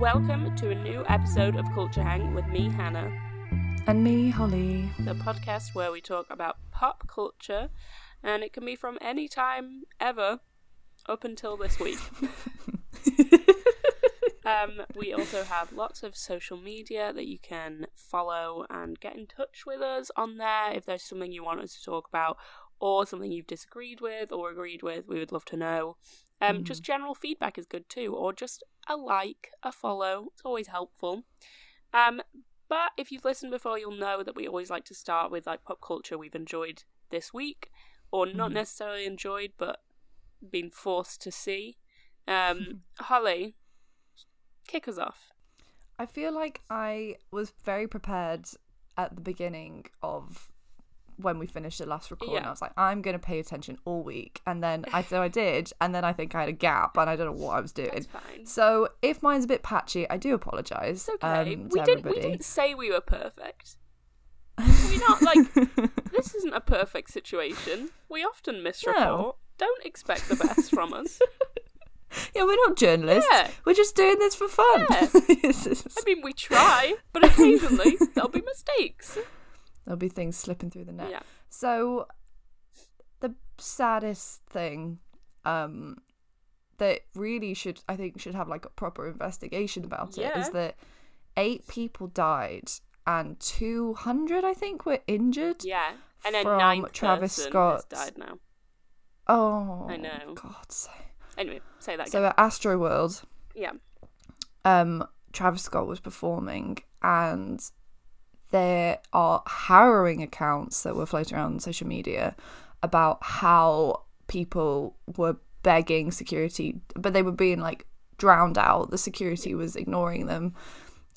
Welcome to a new episode of Culture Hang with me, Hannah, And me, Holly. the podcast where we talk about pop culture, and it can be from any time ever up until this week. um, we also have lots of social media that you can follow and get in touch with us on there if there's something you want us to talk about or something you've disagreed with or agreed with. We would love to know. Um, Just general feedback is good too, or just a like, a follow. It's always helpful. Um, but if you've listened before, you'll know that we always like to start with like pop culture we've enjoyed this week, or not necessarily enjoyed, but been forced to see. Um, Holly, kick us off. I feel like I was very prepared at the beginning of when we finished the last recording. Yeah. I was like, I'm going to pay attention all week. And then I so I did. And then I think I had a gap and I don't know what I was doing. So if mine's a bit patchy, I do apologise. It's okay. um, we didn't. We didn't say we were perfect. We're not like this. Isn't a perfect situation. We often misreport. No. Don't expect the best from us. Yeah, we're not journalists. Yeah. We're just doing this for fun. Yeah. Is- I mean, we try, but occasionally there'll be mistakes. There'll be things slipping through the net. Yeah. So the saddest thing um that really should I think should have like a proper investigation about it Yeah. is that eight people died and 200 I think were injured. Yeah. And then From Travis Scott. died now. Oh. I know. God. sake. Anyway, say that So at Astro World yeah. um Travis Scott was performing and there are harrowing accounts that were floating around on social media about how people were begging security but they were being like drowned out. The security was ignoring them.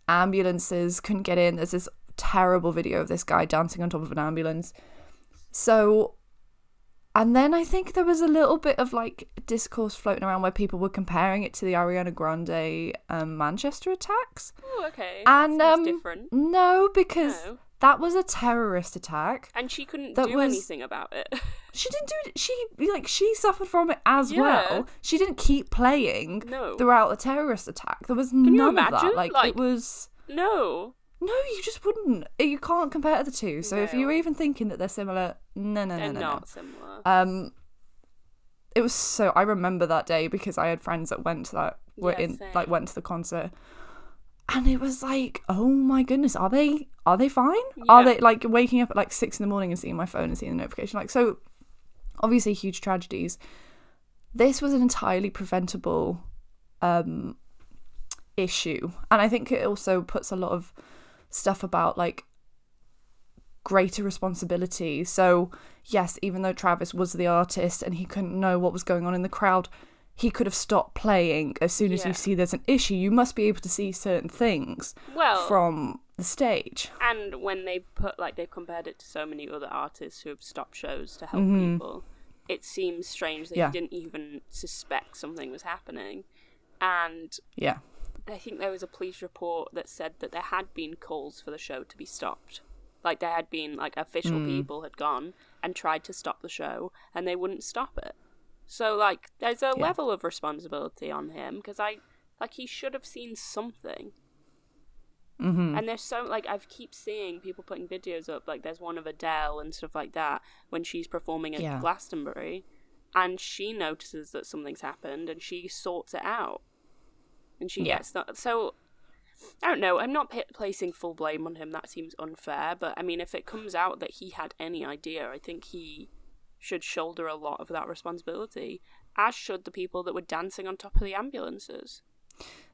Ambulances couldn't get in. There's this terrible video of this guy dancing on top of an ambulance. So and then I think there was a little bit of like discourse floating around where people were comparing it to the Ariana Grande um, Manchester attacks. Oh, okay. And That um, different. no, because No. that was a terrorist attack. And she couldn't do was- anything about it. She didn't do it. She like she suffered from it as Yeah. well. She didn't keep playing No. throughout the terrorist attack. There was you none of that. Like, Like- it was. no. No, you just wouldn't. You can't compare the two. So if No. you're even thinking that they're similar, no, no, no, They're no, no. not similar. Um, it was so. I remember that day because I had friends that went to that were Yeah, in same. like went to the concert, and it was like, oh my goodness, are they are they fine? Are Yeah. they like waking up at like six in the morning and seeing my phone and seeing the notification? Like so, obviously huge tragedies. This was an entirely preventable um issue, and I think it also puts a lot of stuff about like greater responsibility. So, yes, even though Travis was the artist and he couldn't know what was going on in the crowd, he could have stopped playing as soon as Yeah. you see there's an issue. You must be able to see certain things Well, from the stage. and when they've put like they've compared it to so many other artists who have stopped shows to help Mhm. people, it seems strange that Yeah. you didn't even suspect something was happening. And Yeah. I think there was a police report that said that there had been calls for the show to be stopped. Like there had been like official Hmm. people had gone and tried to stop the show and they wouldn't stop it. So like there's a Yeah. level of responsibility on him because I like he should have seen something. hmm And there's so like I've keep seeing people putting videos up. Like there's one of Adele and stuff like that when she's performing at Yeah. Glastonbury, and she notices that something's happened and she sorts it out, and she Yeah. gets that. So I don't know. I'm not p- placing full blame on him. That seems unfair. But I mean, if it comes out that he had any idea, I think he should shoulder a lot of that responsibility. As should the people that were dancing on top of the ambulances.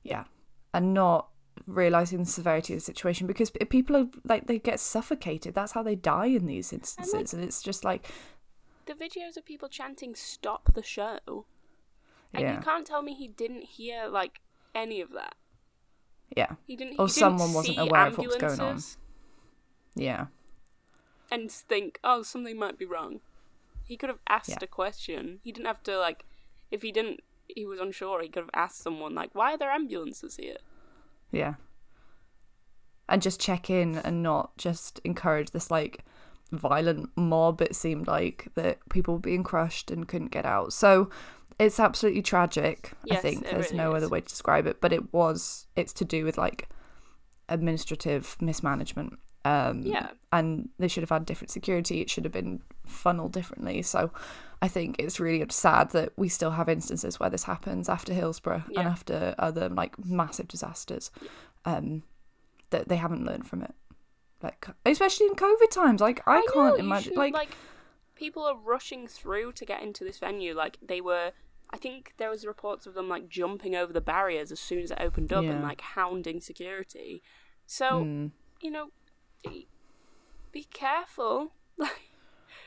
Yeah. And not realizing the severity of the situation because people are like they get suffocated. That's how they die in these instances. And, it's just like the videos of people chanting "Stop the show," and Yeah. you can't tell me he didn't hear like any of that. yeah. He didn't. Or he didn't someone wasn't aware of what was going on. Yeah. And think, oh, something might be wrong. He could have asked Yeah. a question. He didn't have to like, if he didn't, he was unsure. He could have asked someone like, "Why are there ambulances here?" Yeah. And just check in and not just encourage this like violent mob. It seemed like that people were being crushed and couldn't get out. So it's absolutely tragic. I think there's really no is. other way to describe it. But it was. It's to do with like administrative mismanagement. Um, Yeah. and they should have had different security. It should have been funneled differently. So I think it's really sad that we still have instances where this happens after Hillsborough Yeah. and after other like massive disasters. Um, that they haven't learned from it. Like especially in COVID times. Like I, know, can't imagine. Like, like people are rushing through to get into this venue. Like they were. I think there was reports of them like jumping over the barriers as soon as it opened up and like hounding security. So mm, you know, be, careful. Like,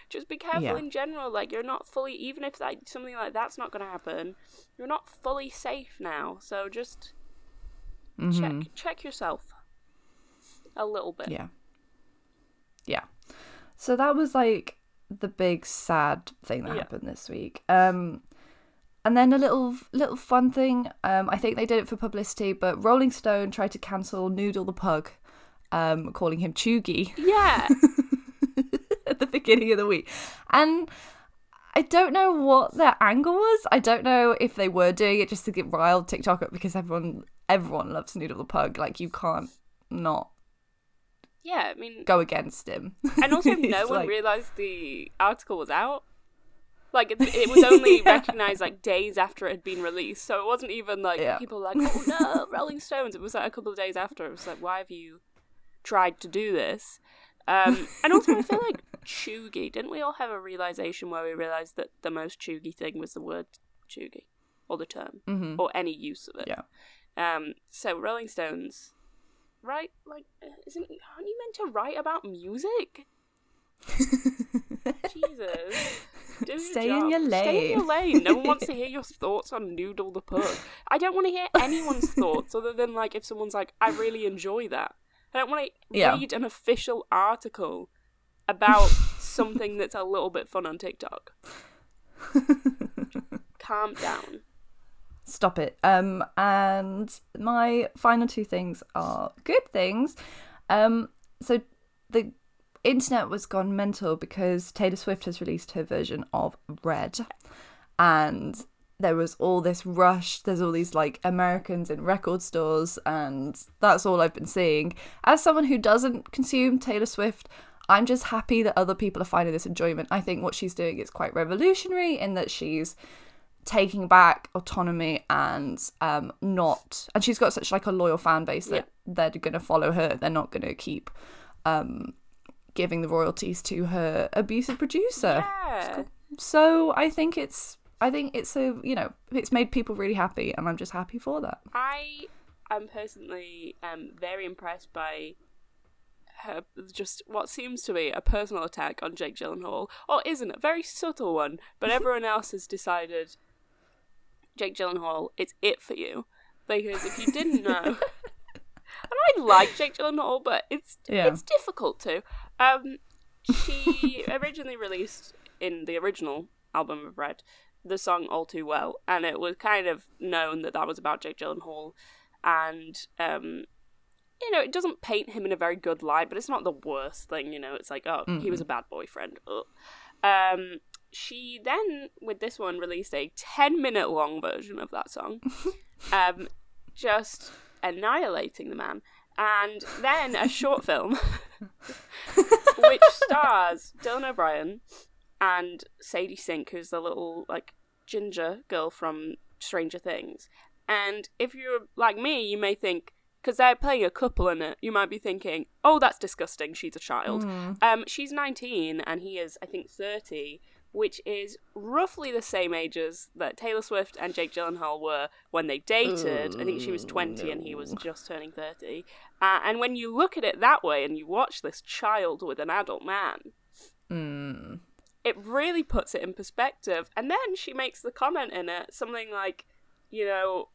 just be careful Yeah. in general. Like, you're not fully, even if like something like that's not going to happen, you're not fully safe now. So just mhm. check check yourself a little bit. Yeah. Yeah. So that was like the big sad thing that Yeah. happened this week. Um and then a little little fun thing, um I think they did it for publicity, but Rolling Stone tried to cancel Noodle the pug, um calling him cheugy Yeah. at the beginning of the week. And I don't know what their angle was. I don't know if they were doing it just to get riled TikTok up because everyone everyone loves Noodle the pug. Like you can't not yeah. I mean, go against him. and also, no It's one like- realized the article was out. Like it, it was only recognized like days after it had been released, so it wasn't even like Yeah. people were like, "Oh no, Rolling Stones!" It was like a couple of days after. It was like, "Why have you tried to do this?" Um, and also, I feel like cheugy. Didn't we all have a realization where we realized that the most cheugy thing was the word cheugy, or the term, Mhm. or any use of it? Yeah. Um. So Rolling Stones, right? Like, isn't aren't you meant to write about music? Jesus. Do your Stay in your Stay in your lane. lane. No one wants to hear your thoughts on Noodle the Pug. I don't want to hear anyone's thoughts other than like if someone's like, I really enjoy that. I don't want to Yeah. read an official article about something that's a little bit fun on TikTok. Calm down. Stop it. Um, and my final two things are good things. Um, so the internet was gone mental because Taylor Swift has released her version of Red, and there was all this rush. There's all these like Americans in record stores, and that's all I've been seeing. As someone who doesn't consume Taylor Swift, I'm just happy that other people are finding this enjoyment. I think what she's doing is quite revolutionary in that she's taking back autonomy and um not and she's got such like a loyal fan base that they're going to follow her they're not going to keep um giving the royalties to her abusive producer Yeah. so i think it's i think it's a you know it's made people really happy and i'm just happy for that I am personally um, very impressed by her just what seems to be a personal attack on Jake Gyllenhaal, or isn't a very subtle one, but everyone else has decided Jake Gyllenhaal, it's it for you. Because if you didn't know, and I like Jake Gyllenhaal, but it's Yeah. it's difficult to. Um, she originally released in the original album of Red the song All Too Well, and it was kind of known that that was about Jake Gyllenhaal, and um, you know, it doesn't paint him in a very good light, but it's not the worst thing. You know, it's like, oh, he was a bad boyfriend. Ugh. Um, she then, with this one, released a ten-minute long version of that song, um, just annihilating the man, and then a short film which stars Dylan O'Brien and Sadie Sink, who's the little like ginger girl from Stranger Things. And if you're like me, you may think because they're playing a couple in it, you might be thinking, "Oh, that's disgusting. She's a child." Um, she's 19 and he is, I think, 30, which is roughly the same ages that Taylor Swift and Jake Gyllenhaal were when they dated. I think she was 20 and he was just turning 30. Uh, and when you look at it that way and you watch this child with an adult man, mm. it really puts it in perspective. And then she makes the comment in it, something like, you know,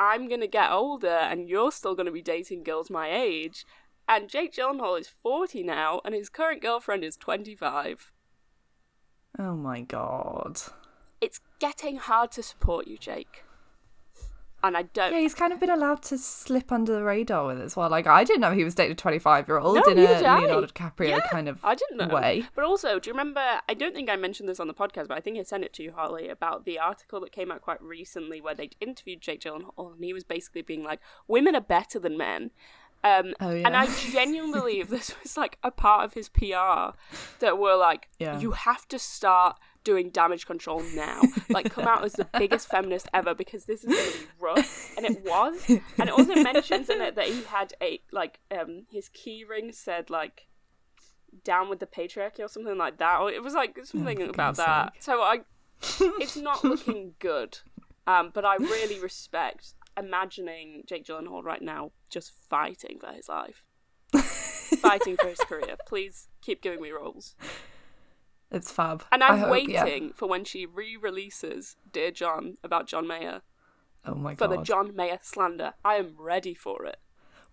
I'm gonna get older and you're still gonna be dating girls my age. And Jake Gyllenhaal is 40 now and his current girlfriend is 25. Oh my god It's getting hard to support you, Jake. and I don't. Yeah, he's kind of been allowed to slip under the radar with it as well. Like I didn't know he was dating a twenty-five-year-old No, in a. Leonardo DiCaprio Yeah, kind of I didn't know. way. But also, do you remember? I don't think I mentioned this on the podcast, but I think I sent it to you, Holly, about the article that came out quite recently where they interviewed Jake Gyllenhaal, and he was basically being like, "Women are better than men." Um, Oh, And I genuinely believe this was like a part of his PR that were like, Yeah. "You have to start doing damage control now. Like, come out as the biggest feminist ever because this is going to be rough." And it was. And it also mentions in it that he had a like um his key ring said like down with the patriarchy or something like that or it was like something Oh, about that so i it's not looking good um but i really respect imagining jake gyllenhaal right now just fighting for his life fighting for his career please keep giving me roles It's fab. and i'm hope- yeah. waiting for when she re-releases dear john about john mayer Oh my for god. For the john mayer slander i am ready for it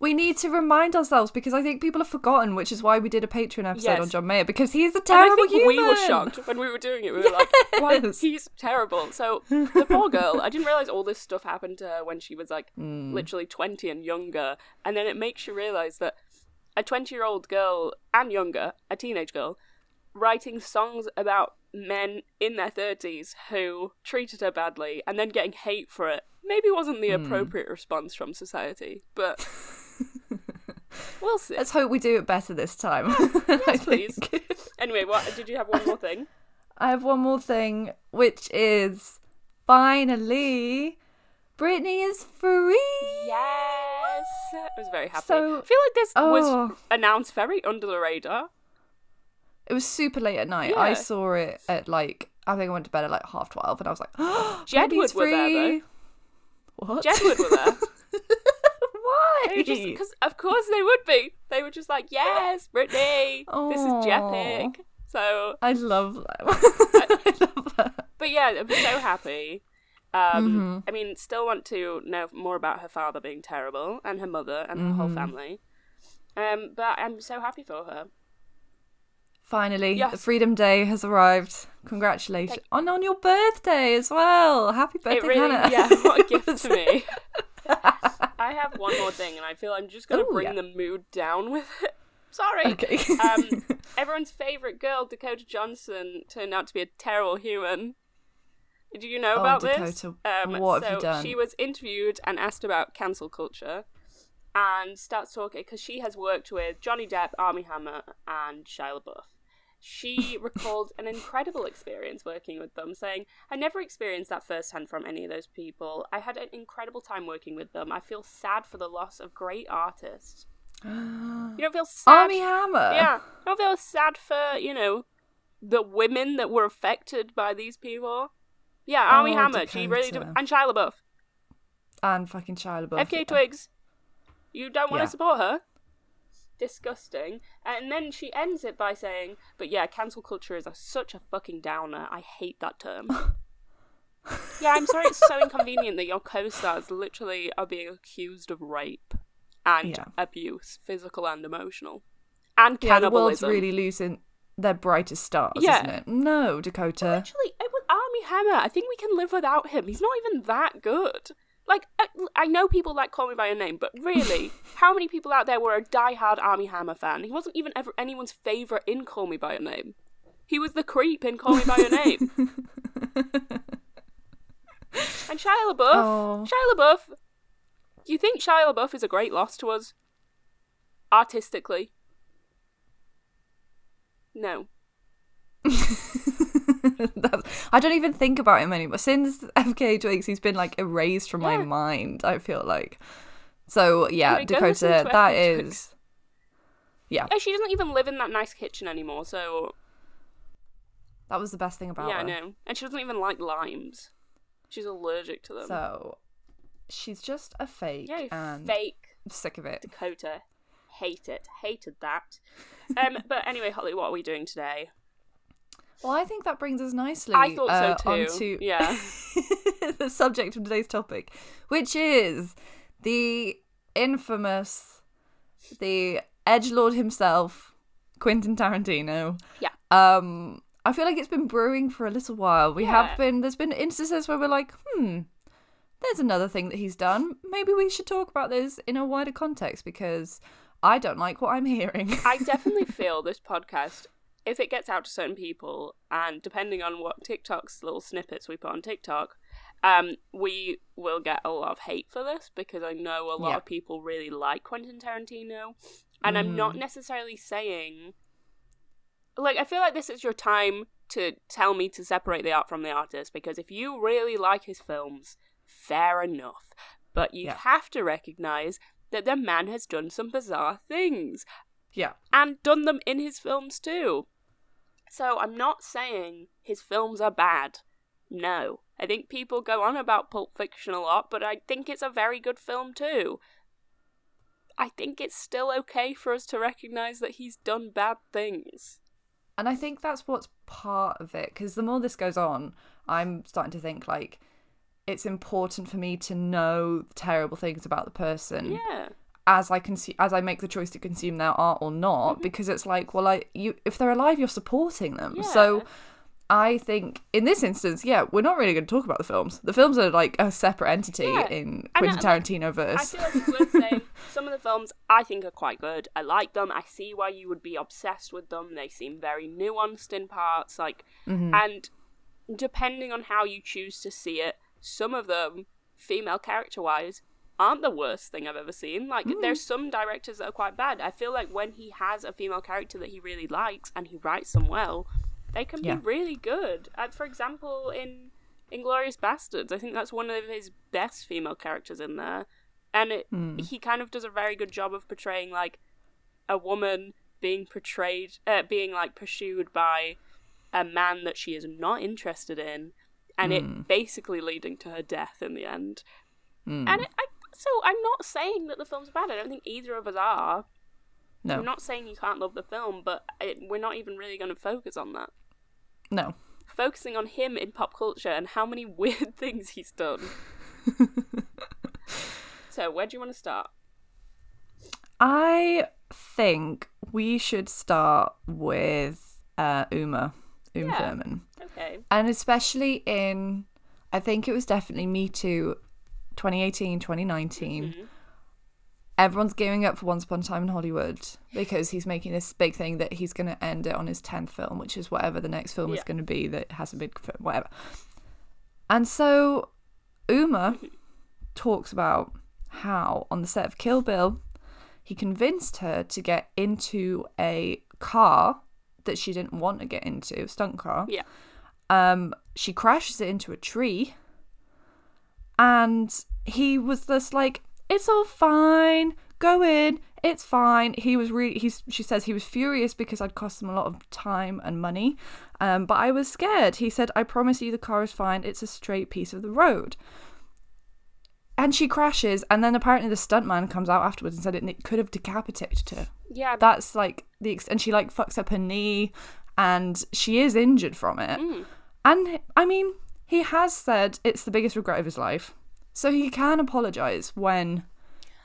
we need to remind ourselves because I think people have forgotten, which is why we did a Patreon episode Yes. on John Mayer because he's a And terrible I think human. we were shocked when we were doing it. We were like, "Why? Yes. He's terrible." So the poor girl. I didn't realize all this stuff happened to her when she was like Hmm. literally twenty and younger, and then it makes you realize that a twenty-year-old girl and younger, a teenage girl, writing songs about men in their thirties who treated her badly, and then getting hate for it. Maybe wasn't the Hmm. appropriate response from society, but we'll see. Let's hope we do it better this time. Yes, please. Anyway, what did you have one more thing? I have one more thing, which is finally Britney is free. Yes, I was very happy. So- I feel like this was Oh. announced very under the radar. It was super late at night. I saw it at like I think I went to bed at like half twelve, and I was like, oh, Jedward were there, free. What? Jedward were there. Why? They were just because, of course, they would be. They were just like, "Yes, Britney, this is. Jepic." So, I love that. I love that. but yeah, I'm so happy. Um, Mm-hmm. I mean, still want to know more about her father being terrible and her mother and her whole Mm-hmm. family. Um, but I'm so happy for her. Finally, the Freedom Day has arrived. Congratulations. And on your birthday as well. Happy birthday, it really, Hannah. yeah, what a gift to me. I have one more thing, and I feel I'm just gonna bring yeah. the mood down with it. Sorry. Okay. um, everyone's favorite girl, Dakota Johnson, turned out to be a terrible human. Do you know Oh, about this? Um, what so have you done? She was interviewed and asked about cancel culture, and starts talking because she has worked with Johnny Depp, Armie Hammer, and Shia LaBeouf. She recalled an incredible experience working with them, saying, I never experienced that firsthand from any of those people. I had an incredible time working with them. I feel sad for the loss of great artists. You don't feel sad? Armie Hammer. Yeah. You don't feel sad for, you know, the women that were affected by these people? Yeah, Armie Oh, Hammer. She really. Dakota. And Shia LaBeouf. And fucking Shia LaBeouf. FKA yeah. Twigs. You don't want Yeah. to support her? Disgusting. And then she ends it by saying, but yeah, cancel culture is a, such a fucking downer. I hate that term. yeah, I'm sorry it's so inconvenient that your co stars literally are being accused of rape and Yeah. abuse, physical and emotional. And Yeah, the world's really losing their brightest stars, Yeah. isn't it? No, Dakota. Actually, it was Armie Hammer. I think we can live without him. He's not even that good. Like, uh, I, I know people like Call Me By Your Name, but really, how many people out there were a die-hard Armie Hammer fan? He wasn't even ever anyone's favourite in Call Me By Your Name. He was the creep in Call Me By Your Name. and Shia LaBeouf. Oh. Shia LaBeouf. Do you think Shia LaBeouf is a great loss to us? Artistically? No. I don't even think about him anymore. Since FKA Twigs, he's been like erased from my mind, I feel like. So, yeah, Dakota, that is. Yeah, Yeah, she doesn't even live in that nice kitchen anymore, so that was the best thing about yeah, I know. And she doesn't even like limes. She's allergic to them. So, she's just a fake yeah, and fake I'm sick of it. Dakota. Hate it. Hated that. Um, but anyway, Holly, what are we doing today? Well, I think that brings us nicely I thought uh, so too. onto Yeah. the subject of today's topic, which is the infamous, the edge lord himself, Quentin Tarantino. Yeah. Um, I feel like it's been brewing for a little while. We Yeah. have been. There's been instances where we're like, hmm, there's another thing that he's done. Maybe we should talk about this in a wider context because I don't like what I'm hearing. I definitely feel this podcast, if it gets out to certain people, and depending on what TikTok's little snippets we put on TikTok, um, we will get a lot of hate for this because I know a lot Yeah. of people really like Quentin Tarantino, and I'm not necessarily saying. Like, I feel like this is your time to tell me to separate the art from the artist because if you really like his films, fair enough. But you Yeah. have to recognize that the man has done some bizarre things yeah. and done them in his films too. So I'm not saying his films are bad. No. I think people go on about Pulp Fiction a lot, but I think it's a very good film too. I think it's still okay for us to recognize that he's done bad things. And I think that's what's part of it because the more this goes on, I'm starting to think like it's important for me to know terrible things about the person Yeah. As I can consume as I make the choice to consume their art or not Mm-hmm. because it's like well I you if they're alive you're supporting them so I think in this instance yeah we're not really going to talk about the films the films are like a separate entity Yeah. in And, Quentin uh, Tarantino I verse feel like it's worth saying some of the films I think are quite good. I like them. I see why you would be obsessed with them. They seem very nuanced in parts, like and depending on how you choose to see it, some of them, female character wise, aren't the worst thing I've ever seen. Like there's some directors that are quite bad. I feel like when he has a female character that he really likes and he writes them well, they can Yeah. be really good. Uh, for example, in Inglourious Basterds, I think that's one of his best female characters in there, and it, he kind of does a very good job of portraying like a woman being portrayed, uh, being like pursued by a man that she is not interested in, and it basically leading to her death in the end. And it, I, so I'm not saying that the film's bad. I don't think either of us are. no I'm not saying you can't love the film, but it, we're not even really going to focus on that. no Focusing on him in pop culture and how many weird things he's done. so, where do you want to start? I think we should start with uh, Uma Uma Yeah. Thurman Okay. and especially in I think it was definitely Me Too 2018 2019 Mm-hmm. everyone's gearing up for Once Upon a Time in Hollywood because he's making this big thing that he's going to end it on his 10th film which is whatever the next film is going to be that has a big whatever and so Uma talks about how on the set of Kill Bill he convinced her to get into a car that she didn't want to get into, a stunt car. Yeah. Um, she crashes it into a tree, and he was just like, "It's all fine. Go in. It's fine." He was really. He's. She says he was furious because I'd cost him a lot of time and money, um, but I was scared. He said, "I promise you, the car is fine. It's a straight piece of the road." And she crashes, and then apparently the stuntman comes out afterwards and said it, it could have decapitated her Yeah. that's like the ex- and she like fucks up her knee and she is injured from it Mm. and i mean he has said it's the biggest regret of his life so he can apologize when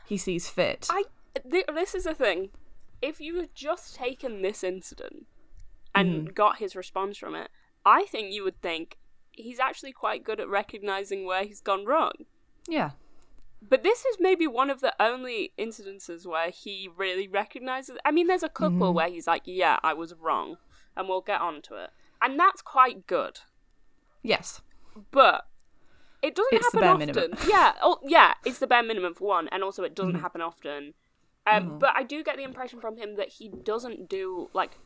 he sees fit I th- this is the thing. If you had just taken this incident and hmm. got his response from it, I think you would think he's actually quite good at recognizing where he's gone wrong. yeah But this is maybe one of the only incidences where he really recognizes. I mean, there's a couple hmm. where he's like, "Yeah, I was wrong," and we'll get on to it, and that's quite good. yes But it doesn't It's happen often. minimum. yeah, oh, yeah, it's the bare minimum for one, and also it doesn't Mm-hmm. happen often. Um, But I do get the impression from him that he doesn't do like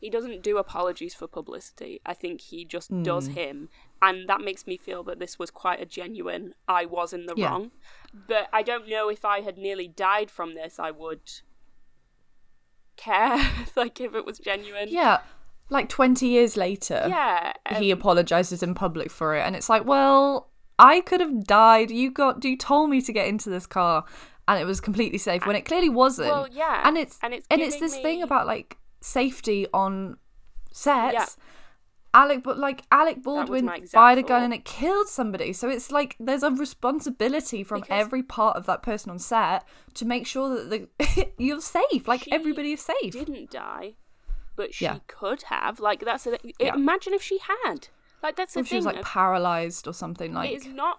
he doesn't do apologies for publicity. I think he just does Mm. him, and that makes me feel that this was quite a genuine. I was in the Yeah. wrong, but I don't know if I had nearly died from this, I would care. like if it was genuine. yeah like 20 years later Yeah. he um, apologizes in public for it and it's like well i could have died. You got you told me to get into this car and it was completely safe when it clearly wasn't. Well, yeah, and it's and it's and it's this thing about like safety on sets. Yeah. alec but like alec baldwin fired a gun and it killed somebody. So it's like there's a responsibility from Because- every part of that person on set to make sure that the you're safe. Like everybody is safe. didn't die, but she Yeah. could have. Like that's the Yeah. imagine if she had. Like that's the if she thing. was like paralyzed or something like it is not.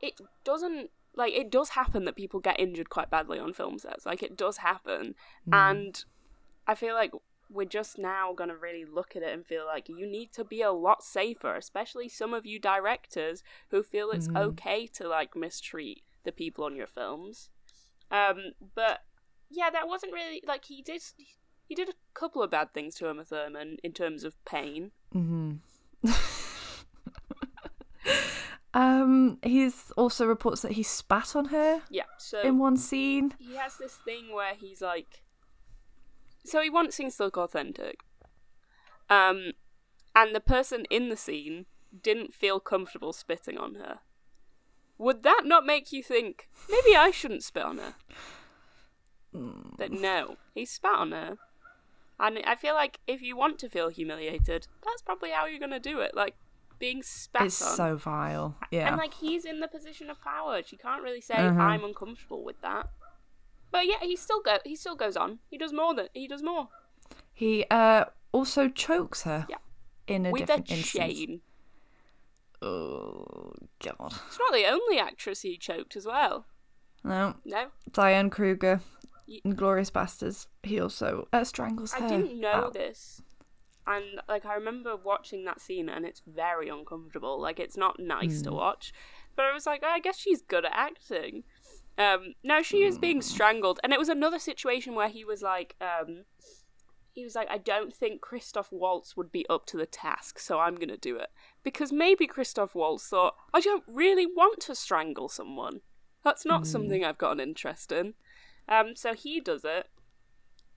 it doesn't like it does happen that people get injured quite badly on film sets. Like it does happen, and I feel like we're just now going to really look at it and feel like you need to be a lot safer, especially some of you directors who feel it's okay to like mistreat the people on your films. Um, but yeah, that wasn't really like he did. He did a couple of bad things to Uma Thurman in terms of pain. Um, he's also reports that he spat on her Yeah, so in one scene. he has this thing where he's like so he wants things to look authentic. Um and the person in the scene didn't feel comfortable spitting on her. Would that not make you think maybe i shouldn't spit on her? But no he spat on her and i feel like if you want to feel humiliated that's probably how you're gonna do it like being spat It's on so vile. Yeah. and like he's in the position of power. She can't really say Uh-huh. I'm uncomfortable with that. But yeah, he still go he still goes on. He does more than he does more. he uh also chokes her. Yeah. In a With a different instance. chain. Oh god. It's not the only actress he choked as well. No. No. Diane Kruger Ye- in Glorious Bastards. He also uh, strangles her. I didn't know out. this. And like I remember watching that scene and it's very uncomfortable. Like it's not nice Hmm. to watch. But I was like, oh, I guess she's good at acting. Um no, she is Hmm. being strangled. And it was another situation where he was like, um he was like, I don't think Christoph Waltz would be up to the task, so I'm gonna do it. Because maybe Christoph Waltz thought, I don't really want to strangle someone. That's not something I've got an interest in. Um, so he does it.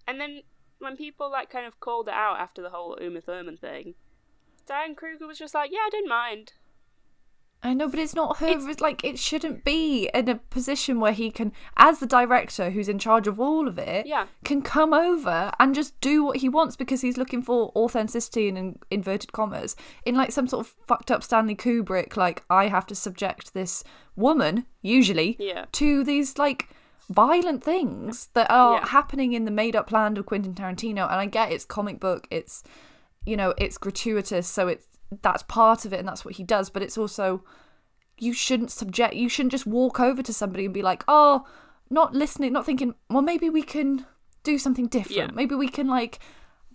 And then when people like kind of called it out after the whole Uma Thurman thing, Diane Kruger was just like, Yeah, I didn't mind. I know, but it's not her. It's- like it shouldn't be in a position where he can, as the director who's in charge of all of it, Yeah. can come over and just do what he wants because he's looking for authenticity and in inverted commas in like some sort of fucked up Stanley Kubrick. Like I have to subject this woman, usually, Yeah. to these like violent things that are Yeah. happening in the made up land of Quentin Tarantino. And I get it's comic book, it's you know, it's gratuitous, so it's that's part of it and that's what he does, but it's also you shouldn't subject you shouldn't just walk over to somebody and be like, "Oh, not listening, not thinking, well maybe we can do something different. Yeah. Maybe we can like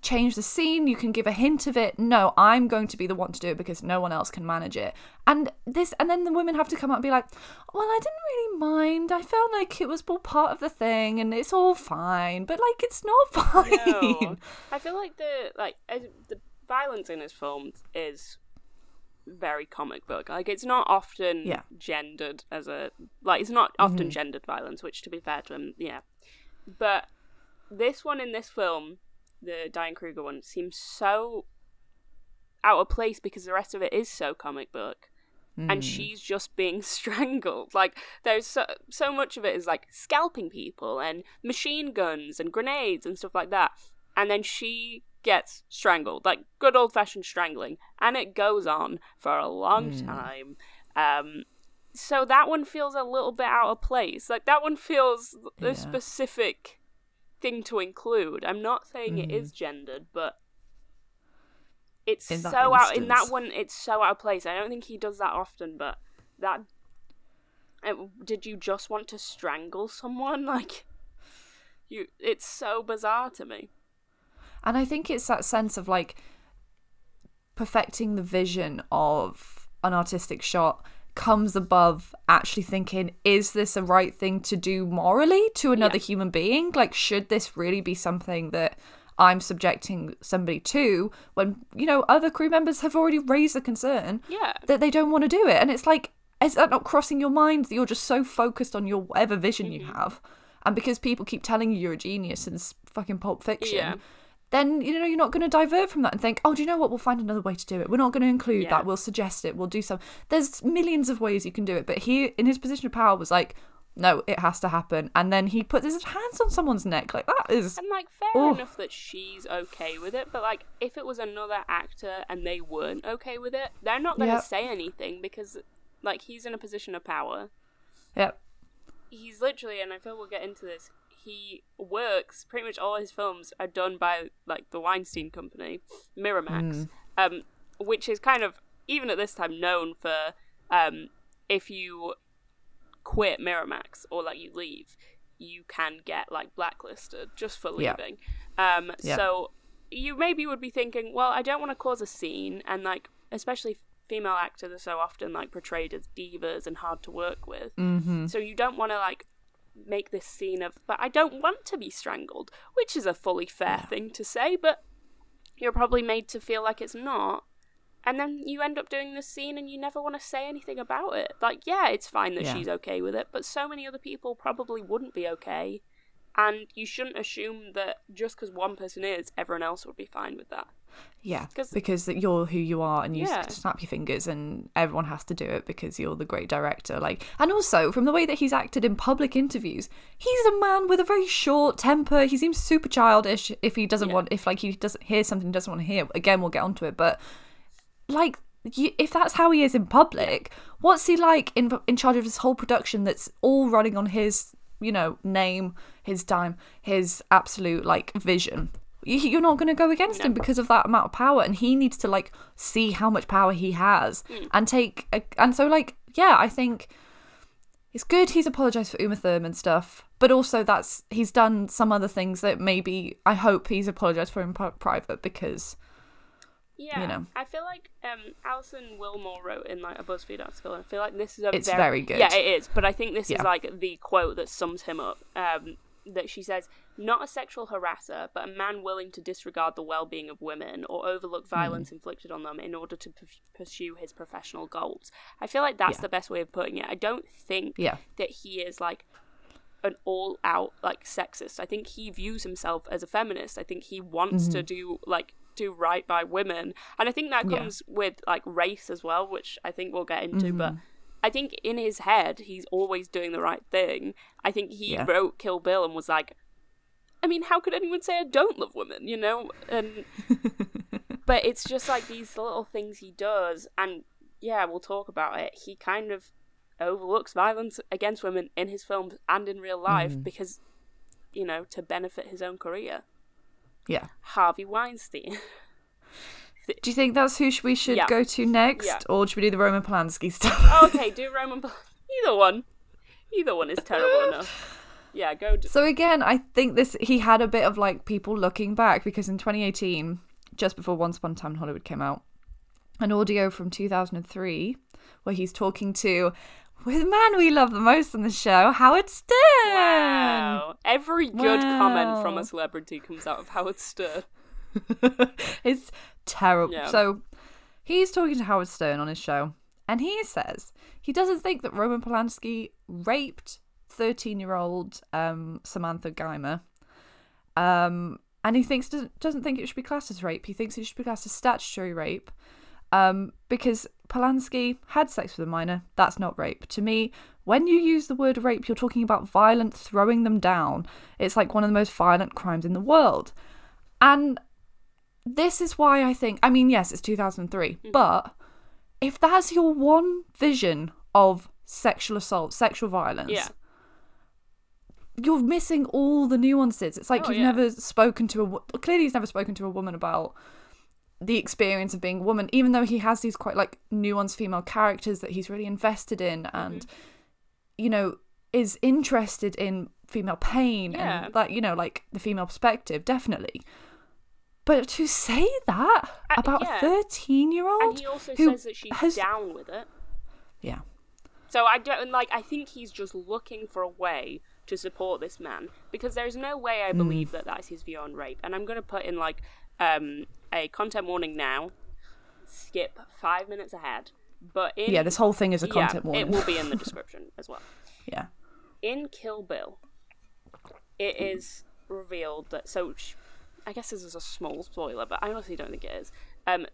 change the scene, you can give a hint of it. No, I'm going to be the one to do it because no one else can manage it. And this and then the women have to come out and be like, "Well, I didn't really mind. I felt like it was all part of the thing and it's all fine." But like it's not fine. No. I feel like the like the violence in his films is very comic book. Like it's not often Yeah. gendered as a like it's not often mm-hmm. gendered violence, which to be fair to him, yeah. But this one in this film, the Diane Kruger one, seems so out of place because the rest of it is so comic book. And she's just being strangled. Like there's so so much of it is like scalping people and machine guns and grenades and stuff like that. And then she gets strangled, like good old fashioned strangling, and it goes on for a long time. Um, so that one feels a little bit out of place. Like that one feels Yeah. specific thing to include. I'm not saying it is gendered, but it's so out in that one. It's so out of place. I don't think he does that often, but that. uh, did you just want to strangle someone? Like, you. It's so bizarre to me. And I think it's that sense of like perfecting the vision of an artistic shot comes above actually thinking, is this a right thing to do morally to another Yeah. human being? Like, should this really be something that I'm subjecting somebody to when, you know, other crew members have already raised the concern Yeah. that they don't want to do it? And it's like, is that not crossing your mind that you're just so focused on your whatever vision you Mm-hmm. have? And because people keep telling you you're a genius in s- fucking Pulp Fiction, Yeah. Then you know you're not going to divert from that and think, oh, do you know what? We'll find another way to do it. We're not going to include Yeah. that. We'll suggest it. We'll do some. There's millions of ways you can do it, but he, in his position of power, was like, no, it has to happen. And then he put his hands on someone's neck. Like that is And like, fair Oh. enough that she's okay with it, but like, if it was another actor and they weren't okay with it, they're not going to Yep. say anything because, like, he's in a position of power. yep. He's literally, and I feel we'll get into this. He works pretty much all his films are done by like the Weinstein Company, Miramax, um, which is kind of even at this time known for um, if you quit Miramax or like you leave, you can get like blacklisted just for Yeah. leaving. Um, Yeah. so you maybe would be thinking, well, I don't want to cause a scene, and like especially female actors are so often like portrayed as divas and hard to work with. Mm-hmm. So you don't want to like make this scene of, but I don't want to be strangled, which is a fully fair thing to say, but you're probably made to feel like it's not. And then you end up doing this scene and you never want to say anything about it. Like, yeah, it's fine that Yeah. she's okay with it, but so many other people probably wouldn't be okay. And you shouldn't assume that just because one person is, everyone else would be fine with that. Yeah, 'Cause- because you're who you are, and you Yeah. snap your fingers, and everyone has to do it because you're the great director. Like, and also from the way that he's acted in public interviews, he's a man with a very short temper. He seems super childish if he doesn't Yeah. want, if like he doesn't hear something he doesn't want to hear. Again, we'll get onto it, but like. You, if that's how he is in public, what's he like in in charge of this whole production that's all running on his, you know, name, his time, his absolute like vision? You- You're not going to go against him because of that amount of power, and he needs to like see how much power he has and take. A, and so, like, yeah, I think it's good he's apologized for Uma Thurman stuff, but also that's he's done some other things that maybe I hope he's apologized for in pri- private because Yeah, you know. I feel like um, Alison Willmore wrote in like a BuzzFeed article, and I feel like this is a It's very, very good. Yeah, it is. But I think this Yeah. is like the quote that sums him up. Um, that she says, "Not a sexual harasser, but a man willing to disregard the well-being of women or overlook Hmm. violence inflicted on them in order to p- pursue his professional goals." I feel like that's Yeah. the best way of putting it. I don't think Yeah. that he is like an all out like sexist. I think he views himself as a feminist. I think he wants to do like do right by women. And I think that Yeah. comes with like race as well, which I think we'll get into, but I think in his head he's always doing the right thing. I think he Yeah. wrote Kill Bill and was like I mean, how could anyone say I don't love women, you know? And but it's just like these little things he does and yeah, we'll talk about it. He kind of overlooks violence against women in his films and in real life mm. because you know, to benefit his own career. yeah. Harvey Weinstein. Do you think that's who we should Yeah. go to next, Yeah. or should we do the Roman Polanski stuff? Oh, okay, do Roman Pol- Either one. Either one is terrible enough. Yeah, go. D- So again, I think this he had a bit of like people looking back because in 2018, just before Once Upon a Time in Hollywood came out, an audio from 2003 where he's talking to with the man we love the most on the show, Howard Stern. wow. Every good comment from a celebrity comes out of Howard Stern. it's terrible. Yeah. So he's talking to Howard Stern on his show, and he says he doesn't think that Roman Polanski raped 13 year old um, Samantha Geimer. Um, and he thinks doesn't, doesn't think it should be classed as rape. He thinks it should be classed as statutory rape um, because Polanski had sex with a minor. That's not rape. To me, when you use the word rape, you're talking about violent throwing them down. It's like one of the most violent crimes in the world. And this is why I think, I mean, yes, it's 2003, but if that's your one vision of sexual assault, sexual violence, Yeah. you're missing all the nuances. It's like Oh, you've yeah. never spoken to a clearly he's never spoken to a woman about the experience of being a woman, even though he has these quite like nuanced female characters that he's really invested in Mm-hmm. and you know is interested in female pain Yeah. and like you know like the female perspective definitely. But to say that Uh, about yeah. a 13 year old And he also who says that she's has- down with it. yeah So I don't like. I think he's just looking for a way to support this man because there's no way Hmm. I believe that that's his view on rape. And I'm going to put in like um, a content warning now. Skip five minutes ahead. But in yeah this whole thing is a yeah, content warning it will be in the description as well. yeah in Kill Bill, it is revealed that so I guess this is a small spoiler, but I honestly don't think it is. Um,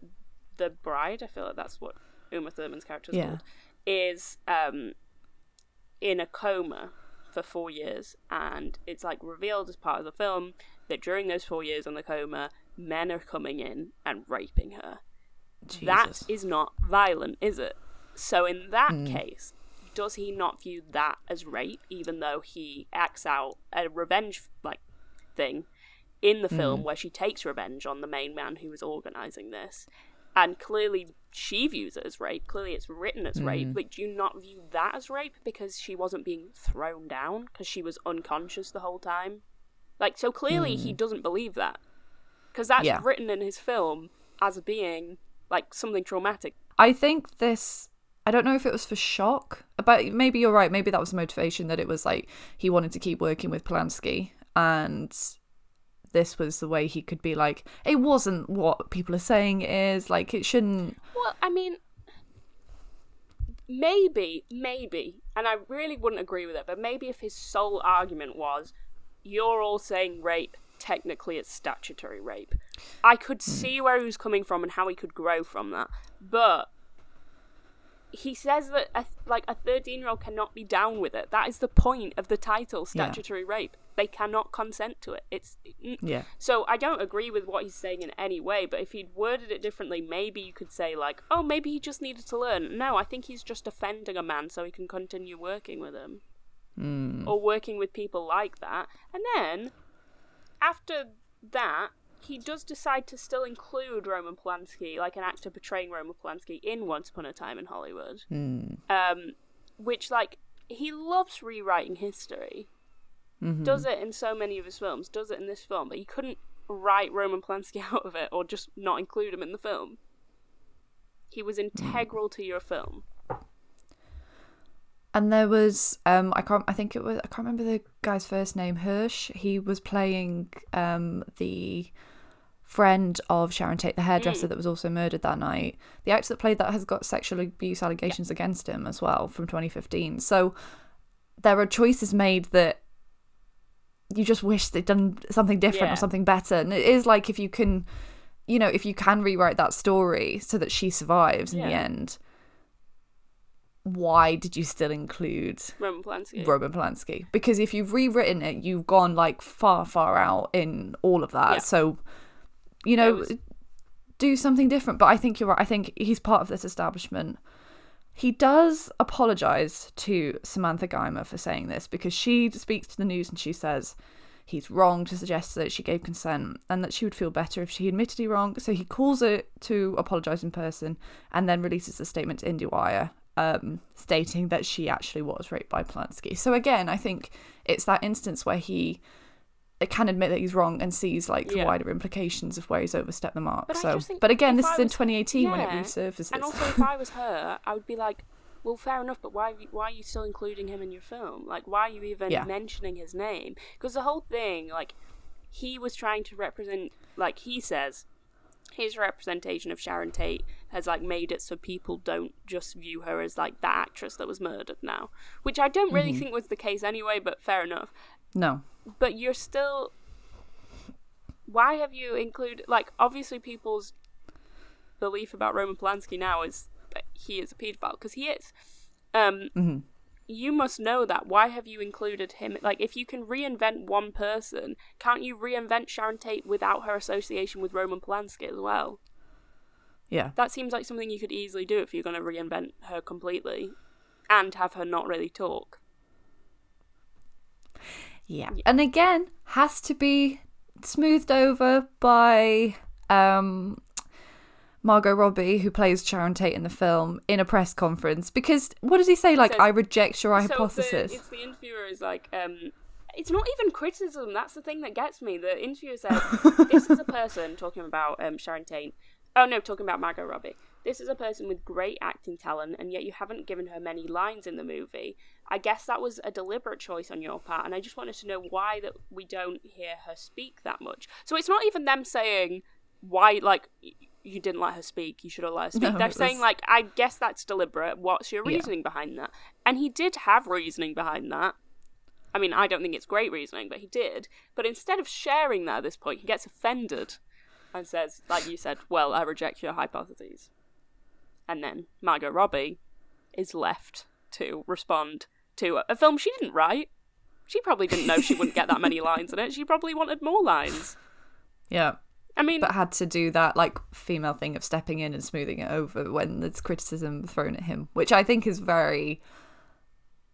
the bride, I feel like that's what Uma Thurman's character is Yeah. called, is um in a coma for four years, and it's like revealed as part of the film that during those four years in the coma, men are coming in and raping her. That Jesus. is not violent, is it? So in that Hmm. case, does he not view that as rape, even though he acts out a revenge like thing in the film mm. where she takes revenge on the main man who was organizing this? and clearly she views it as rape. Clearly, it's written as rape. Mm. Like, do you not view that as rape because she wasn't being thrown down because she was unconscious the whole time? Like, so clearly he mm. doesn't believe that because that's Yeah. written in his film as a being like something traumatic. I think this. I don't know if it was for shock, but maybe you're right. Maybe that was the motivation that it was like he wanted to keep working with Polanski, and this was the way he could be like, it wasn't what people are saying is, Like, it shouldn't. Well, I mean, maybe, maybe, and I really wouldn't agree with it, but maybe if his sole argument was, you're all saying rape, technically it's statutory rape, I could hmm. see where he was coming from and how he could grow from that. But he says that a, like a 13 year old cannot be down with it. That is the point of the title, Yeah. statutory rape. They cannot consent to it. It's mm, Yeah. so I don't agree with what he's saying in any way, but if he'd worded it differently, maybe you could say like, "Oh, maybe he just needed to learn." No, I think he's just offending a man so he can continue working with him, or working with people like that. And then after that, he does decide to still include Roman Polanski, like an actor portraying Roman Polanski, in Once Upon a Time in Hollywood. Um, which like he loves rewriting history does it in so many of his films, does it in this film, but he couldn't write Roman Polanski out of it or just not include him in the film. He was integral to your film. And there was um I can't I think it was I can't remember the guy's first name Hirsch. He was playing um the friend of Sharon Tate, the hairdresser mm. that was also murdered that night. The actor that played that has got sexual abuse allegations against him as well from 2015. So there are choices made that you just wish they'd done something different Yeah. or something better. And it is like if you can you know, if you can rewrite that story so that she survives in the end, why did you still include Roman Polanski. Roman Polanski? Because if you've rewritten it, you've gone like far, far out in all of that. Yeah. So, you know, was- do something different. But I think you're right. I think he's part of this establishment. He does apologize to Samantha Geimer for saying this because she speaks to the news and she says he's wrong to suggest that she gave consent and that she would feel better if she admitted he wrong. So he calls her to apologize in person and then releases a statement to IndieWire um, stating that she actually was raped by Polanski. So again, I think it's that instance where he can admit that he's wrong and sees like the Yeah. wider implications of where he's overstepped the mark. But so, but again, this I is in was- 2018 when it Yeah. resurfaces. And also, if I was her, I would be like, well, fair enough, but why, why are you still including him in your film? Like, why are you even Yeah. mentioning his name? Because the whole thing, like, he was trying to represent, like he says, his representation of Sharon Tate has like made it so people don't just view her as like that actress that was murdered now, which I don't Mm-hmm. really think was the case anyway. But fair enough. No, But you're still. Why have you included like obviously people's belief about Roman Polanski now is that he is a paedophile because he is. Um, Mm-hmm. You must know that. Why have you included him? Like, if you can reinvent one person, can't you reinvent Sharon Tate without her association with Roman Polanski as well? yeah, That seems like something you could easily do if you're going to reinvent her completely and have her not really talk. Yeah, and again, has to be smoothed over by um Margot Robbie, who plays Sharon Tate in the film, in a press conference. Because what does he say? Like, says- I reject your So the, hypothesis. it's the interviewer is like, um, it's not even criticism. That's the thing that gets me. The interviewer says, "This is a person talking about um, Sharon Tate. Oh no, talking about Margot Robbie. This is a person with great acting talent, and yet you haven't given her many lines in the movie. I guess that was a deliberate choice on your part, and I just wanted to know why that we don't hear her speak that much. So it's not even them saying why, like." You didn't let her speak. You should have let her speak. No, They're it saying was- like, I guess that's deliberate. What's your Yeah. reasoning behind that? And he did have reasoning behind that. I mean, I don't think it's great reasoning, but he did. But instead of sharing that at this point, he gets offended and says, like you said, well, I reject your hypotheses. And then Margot Robbie is left to respond to a, a film she didn't write. She probably didn't know she wouldn't get that many lines in it. She probably wanted more lines. yeah. I mean, but had to do that like female thing of stepping in and smoothing it over when there's criticism thrown at him, which I think is very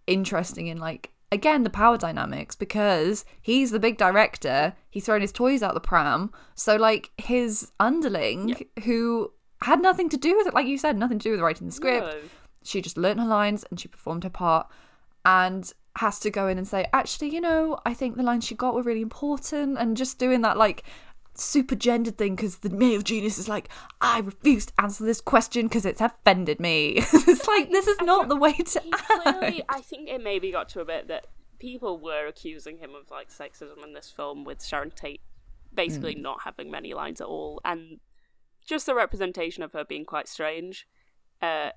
interesting in like again the power dynamics because he's the big director, he's throwing his toys out the pram, so like his underling who had nothing to do with it. Like you said, nothing to do with writing the script. No. She just learnt her lines and she performed her part and has to go in and say, actually, you know, I think the lines she got were really important and just doing that like super gendered thing because the male genius is like, I refuse to answer this question because it's offended me. it's like, this is not the way to clearly, I think it maybe got to a bit that people were accusing him of like sexism in this film with Sharon Tate basically Hmm. not having many lines at all, and just the representation of her being quite strange, uh,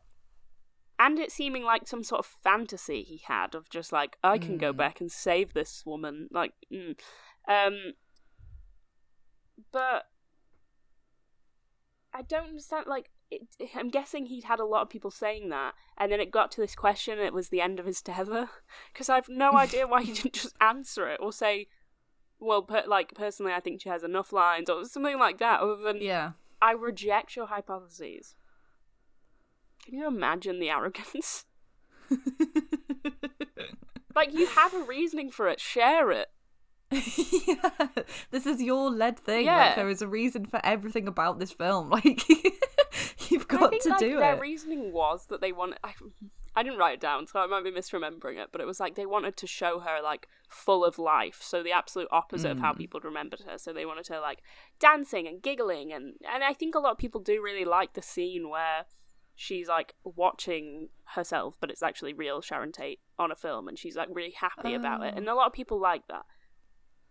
and it seeming like some sort of fantasy he had of just like I can go Mm. back and save this woman, like, mm. um, but I don't understand. Like, it, I'm guessing he'd had a lot of people saying that, and then it got to this question. And it was the end of his tether because I've no idea why he didn't just answer it or say, "Well, per- like personally, I think she has enough lines" or something like that. Other than Yeah. I reject your hypotheses. Can you imagine the arrogance? like you have a reasoning for it. Share it. yeah. This is your led thing. Yeah. Like, there is a reason for everything about this film. Like, you've got think, to like, do their it. Their reasoning was that they wanted. I, I didn't write it down, so I might be misremembering it. But it was like they wanted to show her like full of life, so the absolute opposite of how Mm. people remembered her. So they wanted her like dancing and giggling, and and I think a lot of people do really like the scene where she's like watching herself, but it's actually real Sharon Tate on a film, and she's like really happy about it, Oh. and a lot of people like that.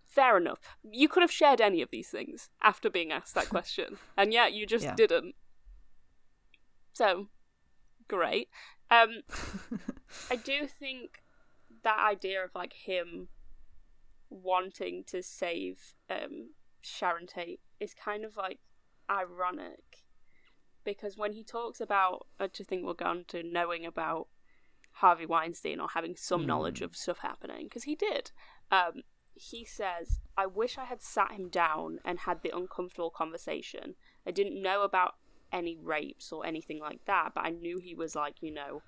Fair enough. You could have shared any of these things after being asked that question, and yet you just Yeah. didn't. So, great. Um, I do think that idea of like him wanting to save um, Sharon Tate is kind of like ironic because when he talks about, I just think we'll go on to knowing about Harvey Weinstein or having some Hmm. knowledge of stuff happening because he did. Um, he says, "I wish I had sat him down and had the uncomfortable conversation. I didn't know about any rapes or anything like that, but I knew he was like, you know."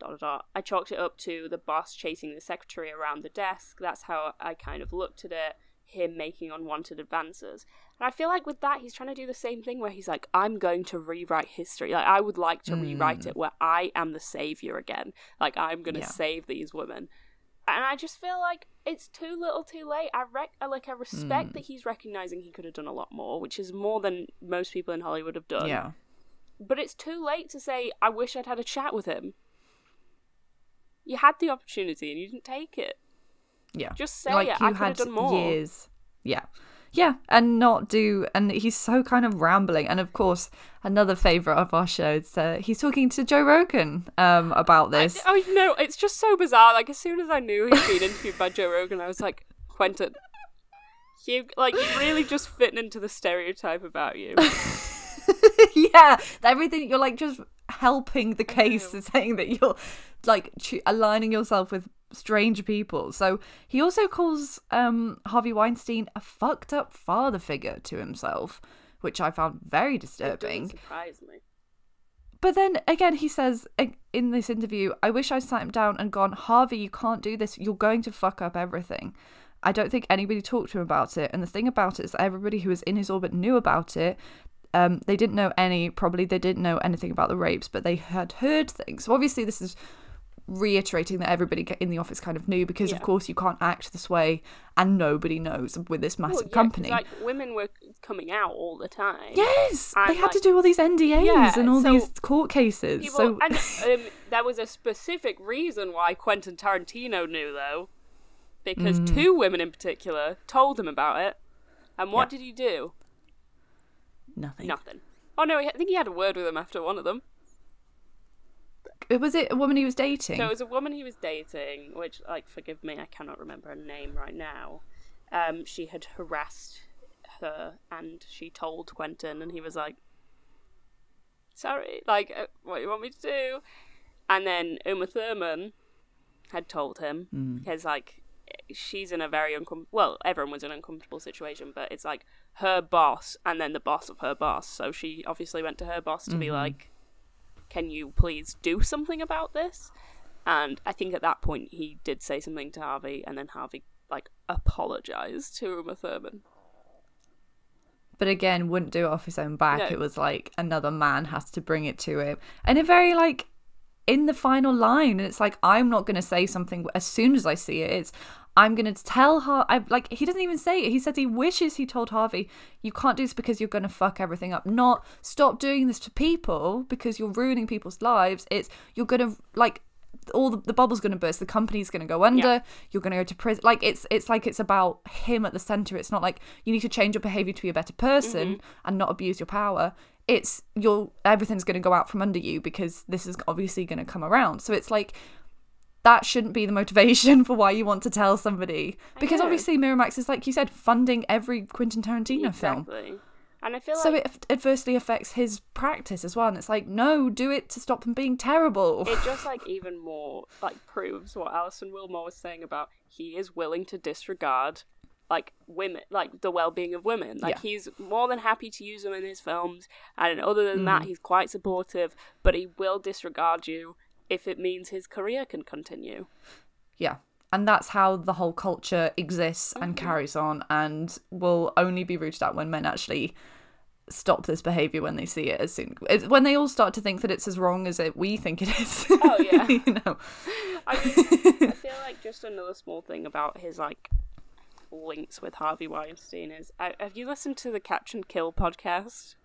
Dot, dot, dot. I chalked it up to the boss chasing the secretary around the desk. That's how I kind of looked at it. Him making unwanted advances. And I feel like with that, he's trying to do the same thing where he's like, I'm going to rewrite history. Like, I would like to rewrite Mm. it where I am the savior again. Like, I'm going to Yeah. save these women. And I just feel like it's too little too late. I rec- like I respect Mm. that he's recognizing he could have done a lot more, which is more than most people in Hollywood have done. yeah. But it's too late to say, I wish I'd had a chat with him. You had the opportunity and you didn't take it. Yeah. Just say like it. I could have done more. years. Yeah. Yeah, and not do, and he's so kind of rambling. And of course, another favorite of our shows, uh, he's talking to Joe Rogan um, about this. Oh no, it's just so bizarre. Like as soon as I knew he'd been interviewed by Joe Rogan, I was like, Quentin, you like really just fitting into the stereotype about you. yeah, everything you're like just helping the case and saying that you're like ch- aligning yourself with strange people. So he also calls um, Harvey Weinstein a fucked up father figure to himself, which I found very disturbing. surprise me. But then again, he says in this interview, I wish I sat him down and gone, Harvey, you can't do this. You're going to fuck up everything. I don't think anybody talked to him about it. And the thing about it is that everybody who was in his orbit knew about it. Um, they didn't know any, probably they didn't know anything about the rapes, but they had heard things. So obviously, this is reiterating that everybody in the office kind of knew because, of course, you can't act this way and nobody knows with this massive Well, yeah, company. like women were coming out all the time. yes, And, they had to do all these NDAs Yeah, and all so these court cases. People, so and um, there was a specific reason why Quentin Tarantino knew, though, because Mm. two women in particular told him about it. And what Yeah. did he do? nothing. Nothing. Oh no, I think he had a word with him after one of them. Was it a woman he was dating? So it was a woman he was dating, which, like, forgive me, I cannot remember her name right now. Um, she had harassed her, and she told Quentin, and he was like, "Sorry, like, uh, what do you want me to do?" And then Uma Thurman had told him Mm. because, like, she's in a very uncomfortable. Well, everyone was in an uncomfortable situation, but it's like her boss, and then the boss of her boss. So she obviously went to her boss to be Mhm. like, can you please do something about this? And I think at that point he did say something to Harvey, and then Harvey like apologized to Uma Thurman. but again wouldn't do it off his own back No. it was like another man has to bring it to him and it very like in the final line and it's like i'm not going to say something as soon as i see it it's i'm going to tell her i like he doesn't even say it. He says he wishes he told harvey you can't do this because you're going to fuck everything up. Not stop doing this to people because you're ruining people's lives. It's you're going to like all the, the bubble's going to burst the company's going to go under Yeah. you're going to go to prison. Like it's it's like it's about him at the center. It's not like you need to change your behavior to be a better person mm-hmm. and not abuse your power. It's your everything's going to go out from under you because this is obviously going to come around. So it's like that shouldn't be the motivation for why you want to tell somebody. Because obviously Miramax is like you said funding every Quentin Tarantino film. Exactly. And I feel like so like it adversely affects his practice as well and it's like no do it to stop them being terrible. It just like even more like proves what Alison Willmore was saying about he is willing to disregard like women like the well-being of women. Like Yeah. he's more than happy to use them in his films and other than that mm. he's quite supportive but he will disregard you if it means his career can continue Yeah. And that's how the whole culture exists and carries on and will only be rooted out when men actually stop this behavior when they see it as soon when they all start to think that it's as wrong as it we think it is. Oh, yeah. you know. I mean, I feel like just another small thing about his like links with Harvey Weinstein is uh, have you listened to the Catch and Kill podcast?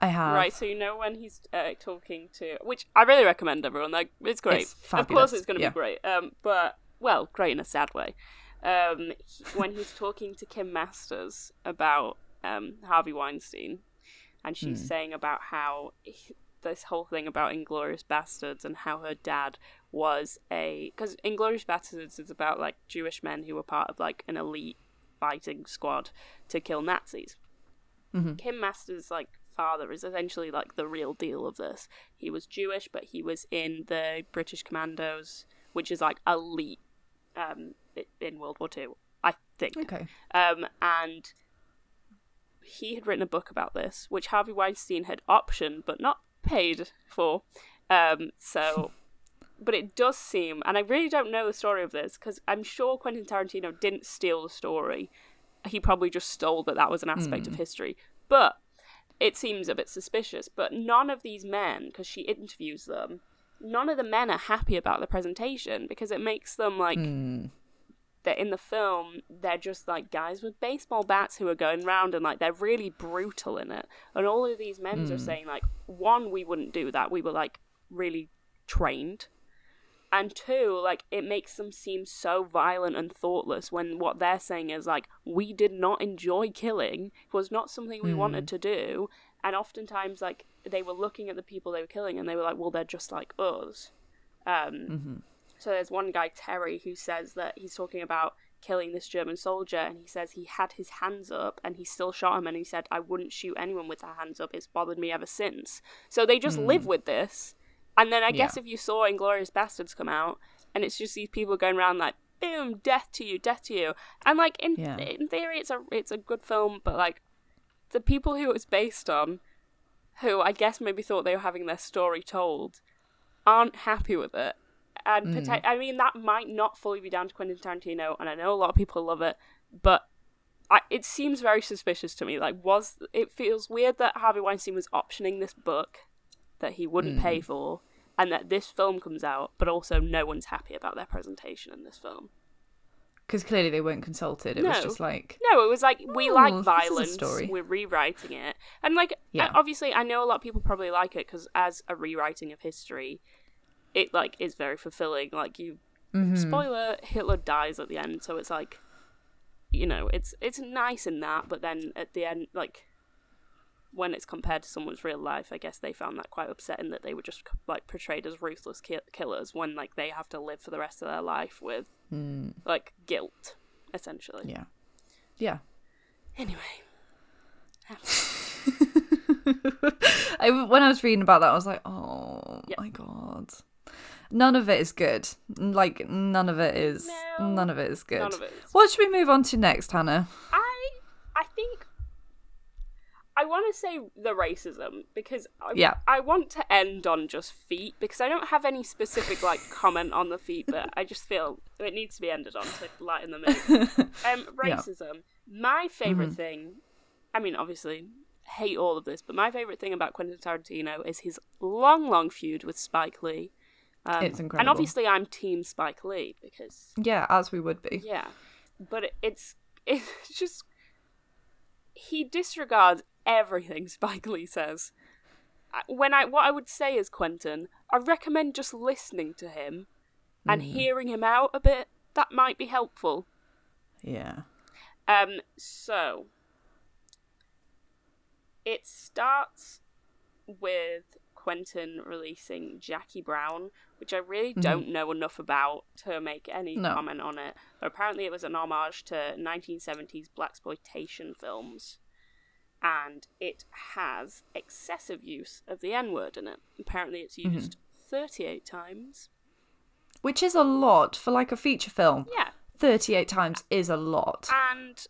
I have. Right, so you know when he's uh, talking to, which I really recommend everyone. Like, it's great. It's of course, it's going to yeah. be great. Um, but well, great in a sad way. Um, he- when he's talking to Kim Masters about um Harvey Weinstein, and she's saying about how he- this whole thing about Inglourious Basterds and how her dad was a because Inglourious Basterds is about like Jewish men who were part of like an elite fighting squad to kill Nazis. Kim Masters' like father is essentially like the real deal of this. He was Jewish, but he was in the British Commandos, which is like elite um, in World War Two, I think. Okay. Um, and he had written a book about this, which Harvey Weinstein had optioned but not paid for. Um, so, but it does seem, and I really don't know the story of this because I'm sure Quentin Tarantino didn't steal the story. He probably just stole that that was an aspect of history. But it seems a bit suspicious. But none of these men, because she interviews them, none of the men are happy about the presentation because it makes them like hmm. that in the film they're just like guys with baseball bats who are going round and like they're really brutal in it. And all of these men are hmm. saying like one we wouldn't do that. We were like really trained and two like it makes them seem so violent and thoughtless when what they're saying is like we did not enjoy killing it was not something we wanted hmm. to do and oftentimes like they were looking at the people they were killing and they were like well they're just like us um mm-hmm. so there's one guy, Terry, who says that he's talking about killing this German soldier, and he says he had his hands up and he still shot him, and he said, I wouldn't shoot anyone with their hands up. It's bothered me ever since. So they just live hmm. with this. And then I guess Yeah. if you saw Inglourious Basterds come out, and it's just these people going around like, boom, death to you, death to you. And like in Yeah. in theory it's a it's a good film, but like the people who it was based on, who I guess maybe thought they were having their story told, aren't happy with it. And Mm. I mean, that might not fully be down to Quentin Tarantino, and I know a lot of people love it, but I, it seems very suspicious to me. Like, was it feels weird that Harvey Weinstein was optioning this book that he wouldn't Mm. pay for, and that this film comes out, but also no one's happy about their presentation in this film. Because clearly they weren't consulted. It was just like, No, it was like we Oh, like a violence. We're rewriting it, and like Yeah. Obviously, I know a lot of people probably like it because as a rewriting of history, it like is very fulfilling. Like you, Mm-hmm. spoiler, Hitler dies at the end, so it's like, you know, it's it's nice in that, but then at the end, like when it's compared to someone's real life, I guess they found that quite upsetting that they were just like portrayed as ruthless ki- killers when like they have to live for the rest of their life with hmm. like guilt, essentially. yeah. Yeah. Anyway, I, when I was reading about that, I was like, oh Yeah. my god. None of it is good. Like none of it is. No, none of it is good. none of it is. What should we move on to next, Hannah? I I think I want to say the racism because I, Yeah. I want to end on just feet because I don't have any specific like comment on the feet, but I just feel it needs to be ended on to lighten the mood. Um, Yeah. racism. My favorite thing I mean, obviously, hate all of this, but my favorite thing about Quentin Tarantino is his long, long feud with Spike Lee. Um, It's And obviously, I'm Team Spike Lee because Yeah, as we would be. yeah, but it, it's it's just he disregards everything Spike Lee says. When I what I would say is Quentin, I recommend just listening to him and hearing him out a bit. That might be helpful. Yeah. Um, so it starts with Quentin releasing Jackie Brown, which I really don't know enough about to make any No. comment on it. But apparently, it was an homage to 1970s blaxploitation films, and it has excessive use of the N word in it. Apparently, it's used 38 times. Which is a lot for like a feature film. Yeah, 38 times is a lot and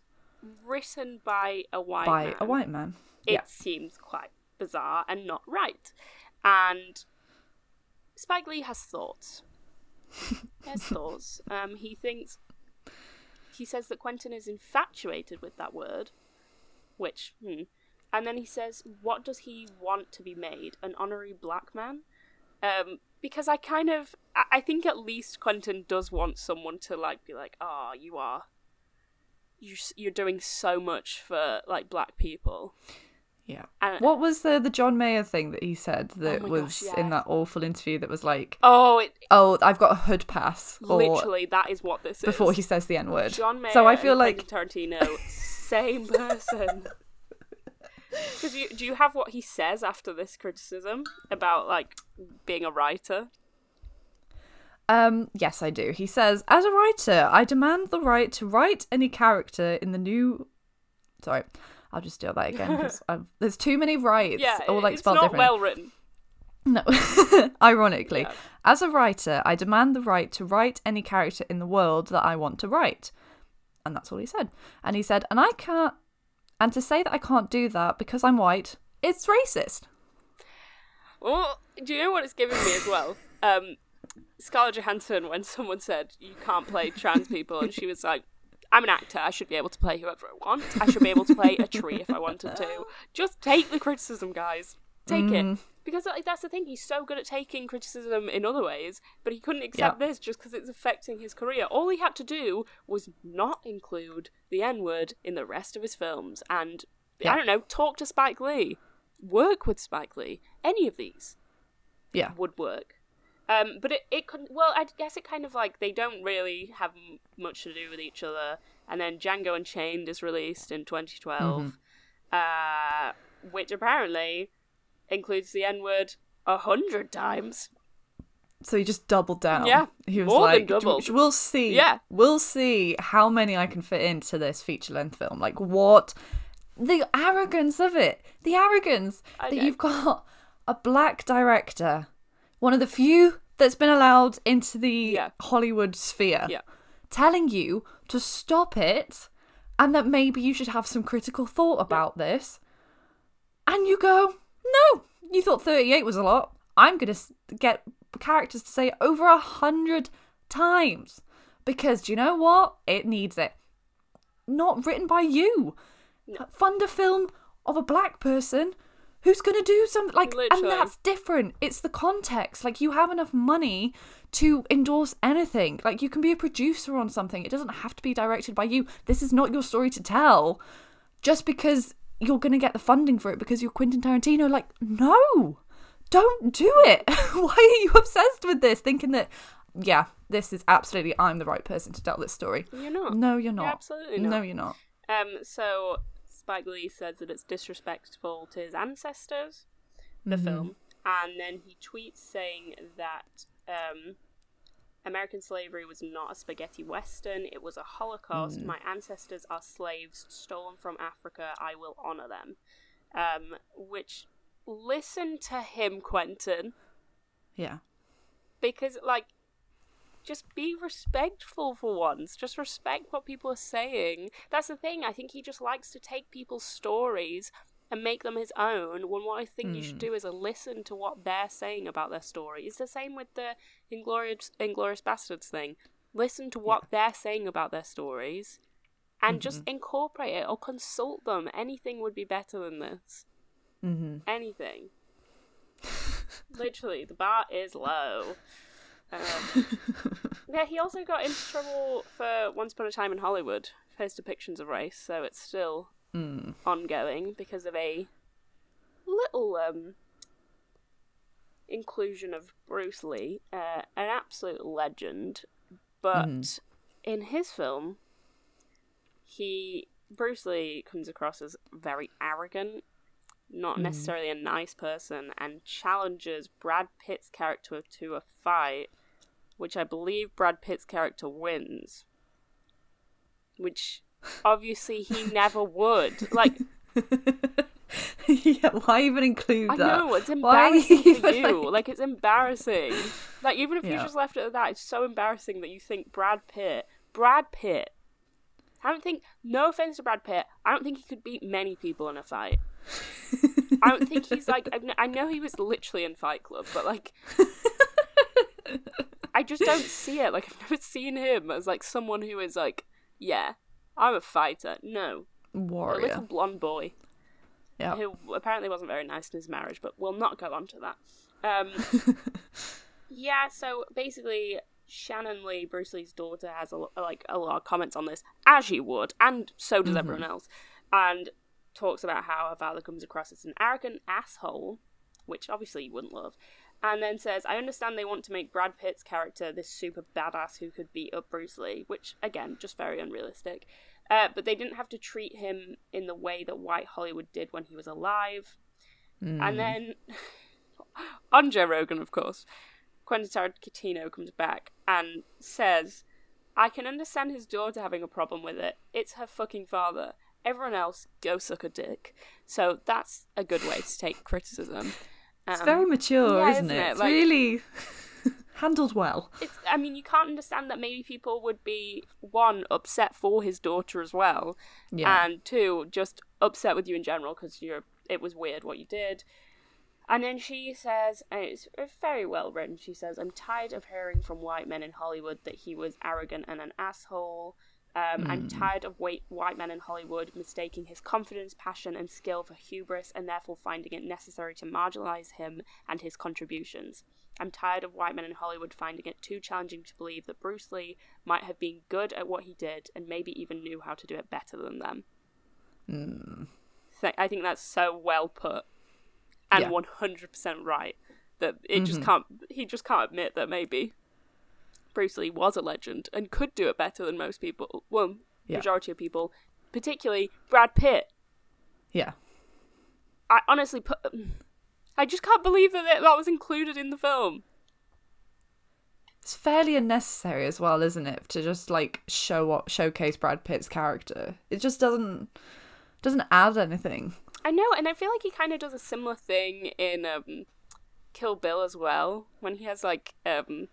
written by a white by man. a white man. it Yeah. seems quite bizarre and not right. And Spike Lee has thoughts. He has thoughts. Um, he thinks he says that Quentin is infatuated with that word, which, hmm. and then he says, "What does he want to be made? An honorary black man?" Um, because I kind of, I think at least Quentin does want someone to like be like, "Ah, you are." You you're doing so much for like black people. Yeah. And- What was the the John Mayer thing that he said that my was gosh, in that awful interview that was like, Oh, it "Oh, I've got a hood pass," literally that is what this before is. Before he says the N word. John Mayer So I feel like Tarantino, same person. Because you, do you have what he says after this criticism about like being a writer? Um, yes, I do. He says, as a writer, I demand the right to write any character in the new. Sorry, I'll just do that again because there's too many rights. Yeah, all like it's spelled not differently. well written. No, ironically, Yeah. as a writer, I demand the right to write any character in the world that I want to write. And that's all he said. And he said, and I can't. And to say that I can't do that because I'm white, it's racist. Well, do you know what it's giving me as well? Um, Scarlett Johansson, when someone said you can't play trans people, and she was like, "I'm an actor. I should be able to play whoever I want. I should be able to play a tree if I wanted to. Just take the criticism, guys. Take Mm. it." Because like, that's the thing, he's so good at taking criticism in other ways, but he couldn't accept Yeah. this just because it's affecting his career. All he had to do was not include the N word in the rest of his films, and Yeah. I don't know, talk to Spike Lee, work with Spike Lee. Any of these Yeah. would work. Um, but it, it could well, I guess it kind of like they don't really have m- much to do with each other. And then Django Unchained is released in 2012, uh, which apparently includes the N word a hundred times. So he just doubled down. Yeah, he was more than like, doubled. "We'll see. Yeah. we'll see how many I can fit into this feature length film. Like what? The arrogance of it. The arrogance that you've got a black director, one of the few that's been allowed into the Yeah. Hollywood sphere, Yeah. telling you to stop it, and that maybe you should have some critical thought about this. And you go, no, you thought 38 was a lot. I'm going to get characters to say over a hundred times. Because do you know what? It needs it. Not written by you. Fund a film of a black person who's going to do something like, Literally. and that's different. It's the context. Like, you have enough money to endorse anything. Like, you can be a producer on something. It doesn't have to be directed by you. This is not your story to tell just because you're going to get the funding for it because you're Quentin Tarantino. Like, no, don't do it. Why are you obsessed with this? Thinking that, yeah, this is absolutely, I'm the right person to tell this story. You're not. No, you're not. absolutely not. No, you're not. Um, so Spike Lee says that it's disrespectful to his ancestors, the Mm-hmm. film, and then he tweets saying that um, American slavery was not a spaghetti western; it was a Holocaust. Mm. My ancestors are slaves stolen from Africa. I will honor them. Um, which listen to him, Quentin, Yeah. because like just be respectful for once. Just respect what people are saying. That's the thing. I think he just likes to take people's stories and make them his own. When what I think you should do is listen to what they're saying about their story. It's the same with the Inglorious Inglourious Basterds thing. Listen to what they're saying about their stories and just incorporate it or consult them. Anything would be better than this. Mm-hmm. Anything. Literally, the bar is low. Um, yeah, he also got into trouble for Once Upon a Time in Hollywood for his depictions of race, so it's still Mm. ongoing because of a little um, inclusion of Bruce Lee, uh, an absolute legend. But in his film, he Bruce Lee comes across as very arrogant, not necessarily a nice person, and challenges Brad Pitt's character to a fight, which I believe Brad Pitt's character wins. Which obviously he never would. Like yeah, why even include I that? know it's embarrassing for you. like- Like it's embarrassing. Like even if you just left it at that, it's so embarrassing that you think Brad Pitt. Brad Pitt. I don't think. No offense to Brad Pitt. I don't think he could beat many people in a fight. I don't think he's like. I know he was literally in Fight Club, but like. I just don't see it. Like I've never seen him as like someone who is like, yeah, I'm a fighter. No, a Warrior. little blonde boy Yeah. who apparently wasn't very nice in his marriage, but we'll not go on to that. Um, yeah, so basically, Shannon Lee, Bruce Lee's daughter, has a, like a lot of comments on this, as you would, and so does everyone else, and talks about how her father comes across as an arrogant asshole, which obviously you wouldn't love. And then says, I understand they want to make Brad Pitt's character this super badass who could beat up Bruce Lee, which, again, just very unrealistic. Uh, but they didn't have to treat him in the way that White Hollywood did when he was alive. And then, on Joe Rogan, of course, Quentin Tarantino comes back and says, I can understand his daughter having a problem with it. It's her fucking father. Everyone else, go suck a dick. So that's a good way to take criticism. It's Um, very mature, yeah, isn't, isn't it? it? It's Like- really handled well. it's, I mean, you can't understand that maybe people would be one upset for his daughter as well, Yeah. and two just upset with you in general because you're it was weird what you did. And then she says, and it's very well written. She says, "I'm tired of hearing from white men in Hollywood that he was arrogant and an asshole." Um, I'm hmm. tired of white, white men in Hollywood mistaking his confidence, passion, and skill for hubris and therefore finding it necessary to marginalize him and his contributions. I'm tired of white men in Hollywood finding it too challenging to believe that Bruce Lee might have been good at what he did and maybe even knew how to do it better than them. Hmm. Th- I think that's so well put and Yeah. 100% right that it just mm-hmm. can't, he just can't admit that maybe Bruce Lee was a legend and could do it better than most people. Well, Yeah. majority of people, particularly Brad Pitt. Yeah. I honestly put. I just can't believe that that was included in the film. It's fairly unnecessary as well, isn't it, to just like show up, showcase Brad Pitt's character. It just doesn't doesn't add anything. I know, and I feel like he kind of does a similar thing in um, Kill Bill as well, when he has like um,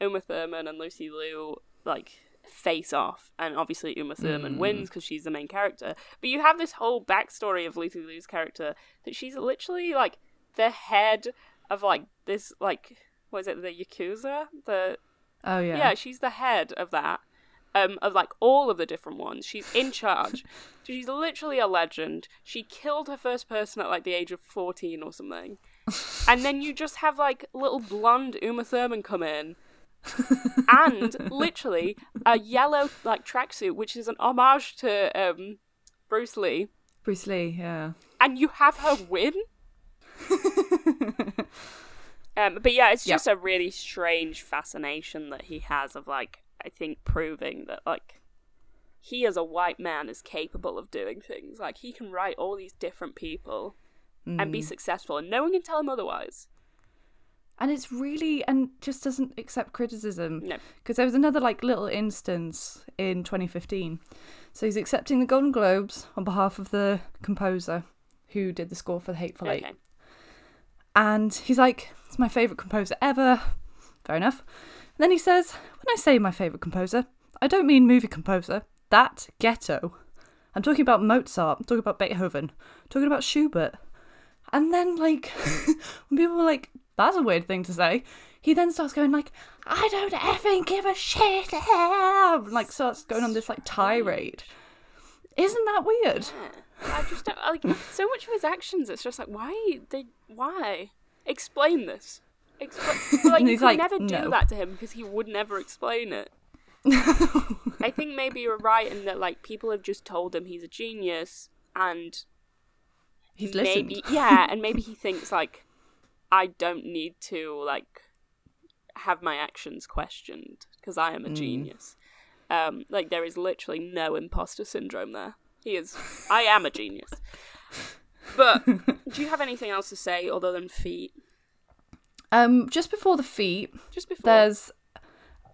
Uma Thurman and Lucy Liu like face off, and obviously Uma Thurman wins because she's the main character. But you have this whole backstory of Lucy Liu's character that she's literally like the head of like this like what is it the yakuza the Oh yeah. yeah, she's the head of that. Um, of like all of the different ones. She's in charge. she's literally a legend. She killed her first person at like the age of 14 or something. and then you just have like little blonde Uma Thurman come in. And literally a yellow like tracksuit, which is an homage to um, Bruce Lee. Bruce Lee, yeah. And you have her win? Um, but yeah, it's just a really strange fascination that he has of like I think proving that like he as a white man is capable of doing things. Like he can write all these different people and Mm. be successful, and no one can tell him otherwise. And it's really and just doesn't accept criticism. No. Because there was another like little instance in 2015. So he's accepting the Golden Globes on behalf of the composer who did the score for The Hateful Eight. Okay. And he's like, it's my favourite composer ever. Fair enough. And then he says, when I say my favourite composer, I don't mean movie composer. That ghetto. I'm talking about Mozart. I'm talking about Beethoven. I'm talking about Schubert. And then, like, when people were like, that's a weird thing to say. He then starts going like, I don't effing give a shit. and, Like starts going on this like tirade. Isn't that weird? Yeah. I just don't like so much of his actions. It's just like why they why explain this. Expl- like you could like, never do "No." that to him because he would never explain it. I think maybe you're right in that like people have just told him he's a genius and He's listened. yeah, and maybe he thinks like I don't need to like have my actions questioned because I am a Mm. genius. Um, like there is literally no imposter syndrome there. He is. I am a genius. But do you have anything else to say other than feet? Um, just before the feet, Just before. there's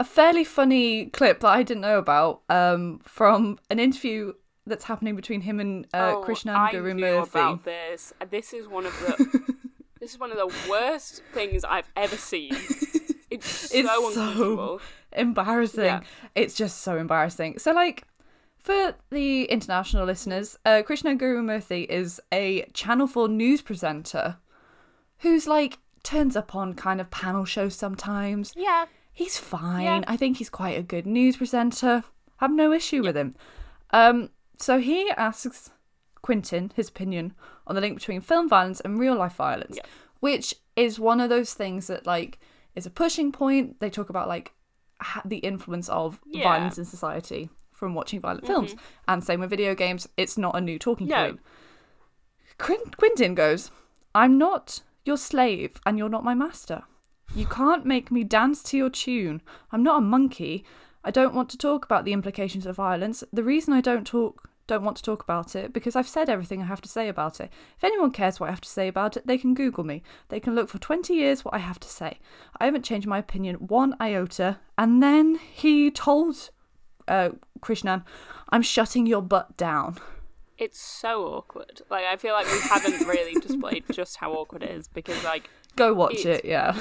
a fairly funny clip that I didn't know about um, from an interview that's happening between him and uh, oh, Krishnan I knew Murthy. about this. This is one of the. this is one of the worst things I've ever seen. It's so It's so- uncomfortable. embarrassing. Yeah. It's just so embarrassing. So, like, for the international listeners, uh, Krishnan Guru-Murthy is a Channel 4 news presenter who's like turns up on kind of panel shows sometimes. Yeah. He's fine. Yeah. I think he's quite a good news presenter. I Have no issue with him. Um, so he asks Quentin his opinion on the link between film violence and real life violence, Yeah. which is one of those things that like is a pushing point. They talk about like ha- the influence of Yeah. violence in society from watching violent films, mm-hmm. and same with video games. It's not a new talking No. point. Quin- Quentin goes, I'm not your slave and you're not my master. You can't make me dance to your tune. I'm not a monkey. I don't want to talk about the implications of violence. The reason I don't talk don't want to talk about it because I've said everything I have to say about it. If anyone cares what I have to say about it, they can Google me. They can look for 20 years what I have to say. I haven't changed my opinion one iota. And then he told uh, Krishnan, I'm shutting your butt down. It's so awkward. Like I feel like we haven't really displayed just how awkward it is because like Go watch it, yeah.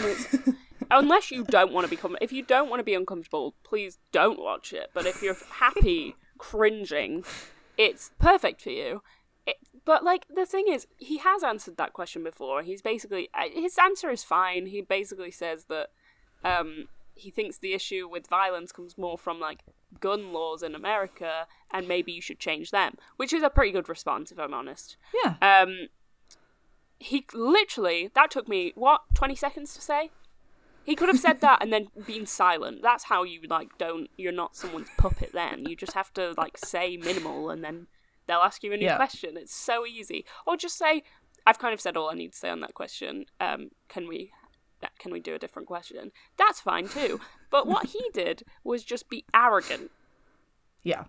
unless you don't want to become if you don't want to be uncomfortable, please don't watch it. But if you're happy cringing, it's perfect for you. It, but like the thing is, he has answered that question before. He's basically his answer is fine. He basically says that um, he thinks the issue with violence comes more from like gun laws in America, and maybe you should change them, which is a pretty good response if I'm honest. Yeah. Um, he literally that took me what twenty seconds to say. He could have said that and then been silent. That's how you like don't. You're not someone's puppet. Then you just have to like say minimal and then they'll ask you a new Yeah. question. It's so easy. Or just say, "I've kind of said all I need to say on that question. Um, can we?" Can we do a different question? That's fine too. But what he did was just be arrogant Yeah.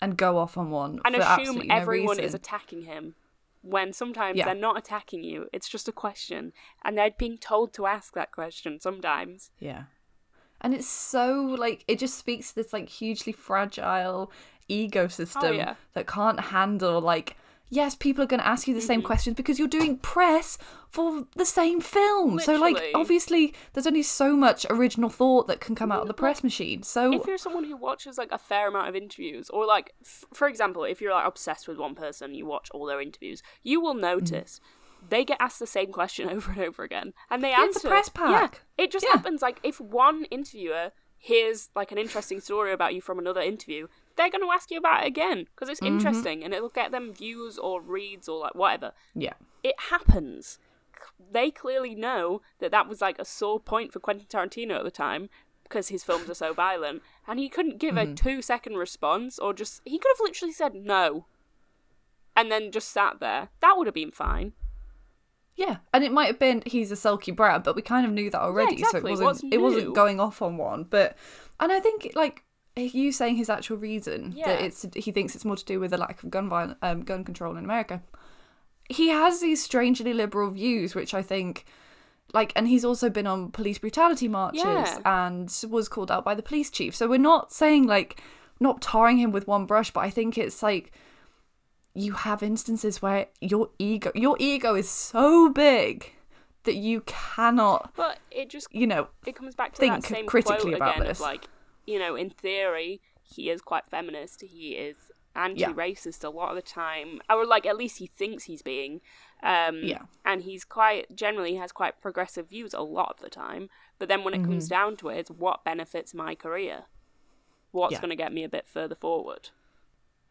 And go off on one. and assume absolutely no everyone is attacking him when sometimes Yeah. they're not attacking you it's just a question and they're being told to ask that question sometimes Yeah. And it's so like it just speaks to this like hugely fragile ecosystem Oh, yeah. that can't handle like yes, people are going to ask you the Mm-hmm. same questions because you're doing press for the same film. So like obviously there's only so much original thought that can come out of the press machine. So if you're someone who watches like a fair amount of interviews or like f- for example if you're like obsessed with one person you watch all their interviews you will Mm-hmm. notice they get asked the same question over and over again and they Yeah, answer it's a press yeah pack. it just Yeah. happens like if one interviewer hears like an interesting story about you from another interview they're going to ask you about it again because it's Mm-hmm. interesting and it'll get them views or reads or like whatever yeah. it happens. They clearly know that that was like a sore point for Quentin Tarantino at the time because his films are so violent, and he couldn't give Mm-hmm. a two second response or just he could have literally said no, and then just sat there. That would have been fine. Yeah, and it might have been he's a sulky brat, but we kind of knew that already, exactly. so it wasn't it wasn't going off on one. But and I think like you saying his actual reason Yeah. that it's he thinks it's more to do with the lack of gun violence, um, gun control in America. He has these strangely liberal views, which I think. Like, and he's also been on police brutality marches Yeah. and was called out by the police chief. So we're not saying like, not tarring him with one brush, but I think it's like, you have instances where your ego your ego is so big that you cannot But it just you know it comes back to think that same critically about again this. like, you know, in theory he is quite feminist. He is anti-racist a lot of the time, or like at least he thinks he's being. Um, Yeah. and he's quite generally has quite progressive views a lot of the time. But then when it comes Mm-hmm. down to it, it's what benefits my career. What's Yeah. going to get me a bit further forward?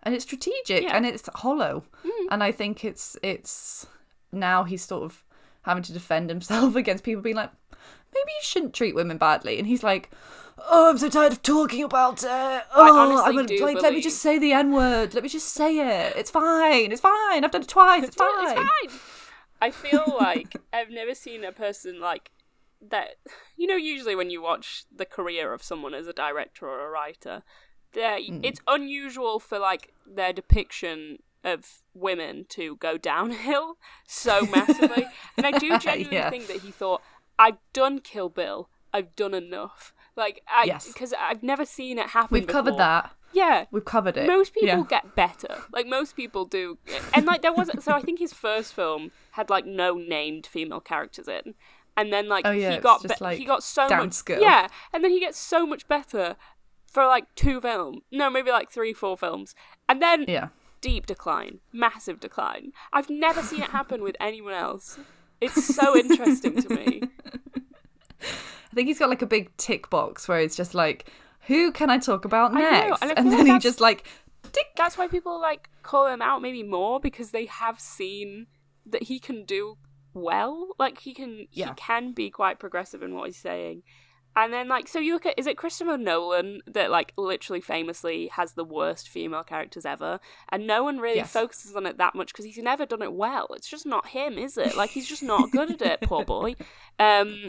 and it's strategic Yeah. and it's hollow Mm. and i think it's it's now he's sort of having to defend himself against people being like maybe you shouldn't treat women badly and he's like oh i'm so tired of talking about it oh honestly i'm gonna do like let me just say the n-word let me just say it it's fine it's fine i've done it twice it's fine It's fine. I feel like I've never seen a person like that. You know, usually when you watch the career of someone as a director or a writer, they're- hmm. it's unusual for like their depiction of women to go downhill so massively. and I do genuinely Yeah. think that he thought, "I've done Kill Bill. I've done enough." Like, I Yes. because I've never seen it happen. we've covered that Yeah, we've covered it most people yeah. get better. Like most people do, and like there wasn't. So I think his first film had like no named female characters in, and then like Oh, yeah, he got be- like, he got so much. skill. Yeah, and then he gets so much better for like two films. No, maybe like three, four films, and then yeah deep decline, massive decline. I've never seen it happen with anyone else. It's so interesting to me. I think he's got like a big tick box where it's just like, who can I talk about next? and and then he just like, tick. That's why people like call him out maybe more because they have seen that he can do well. Like he can Yeah. he can be quite progressive in what he's saying. And then like so you look at is it Christopher Nolan that like literally famously has the worst female characters ever and no one really Yes. focuses on it that much because he's never done it well. It's just not him, is it? Like he's just not good at it, poor boy. Um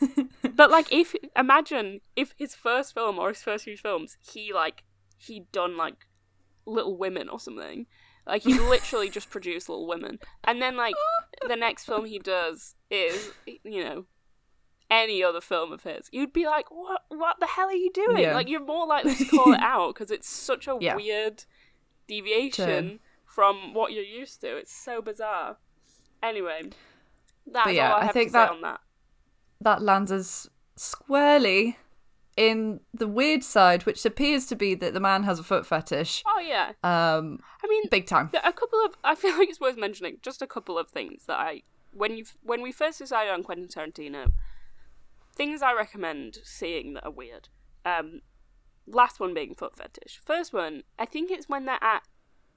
but like if imagine if his first film or his first few films he like he'd done like Little Women or something. Like he literally just produced Little Women, and then like the next film he does is you know any other film of his, you'd be like, what What the hell are you doing? Yeah. Like you're more likely to call it out because it's such a Yeah. weird deviation Turn. from what you're used to. It's so bizarre. Anyway, that's But yeah, all I I think that- on that. that lands us squarely in the weird side, which appears to be that the man has a foot fetish. Oh yeah, Um, I mean, big time. A couple of I feel like it's worth mentioning just a couple of things that I when you when we first decided on Quentin Tarantino, things I recommend seeing that are weird. Um, last one being foot fetish. First one, I think it's when they're at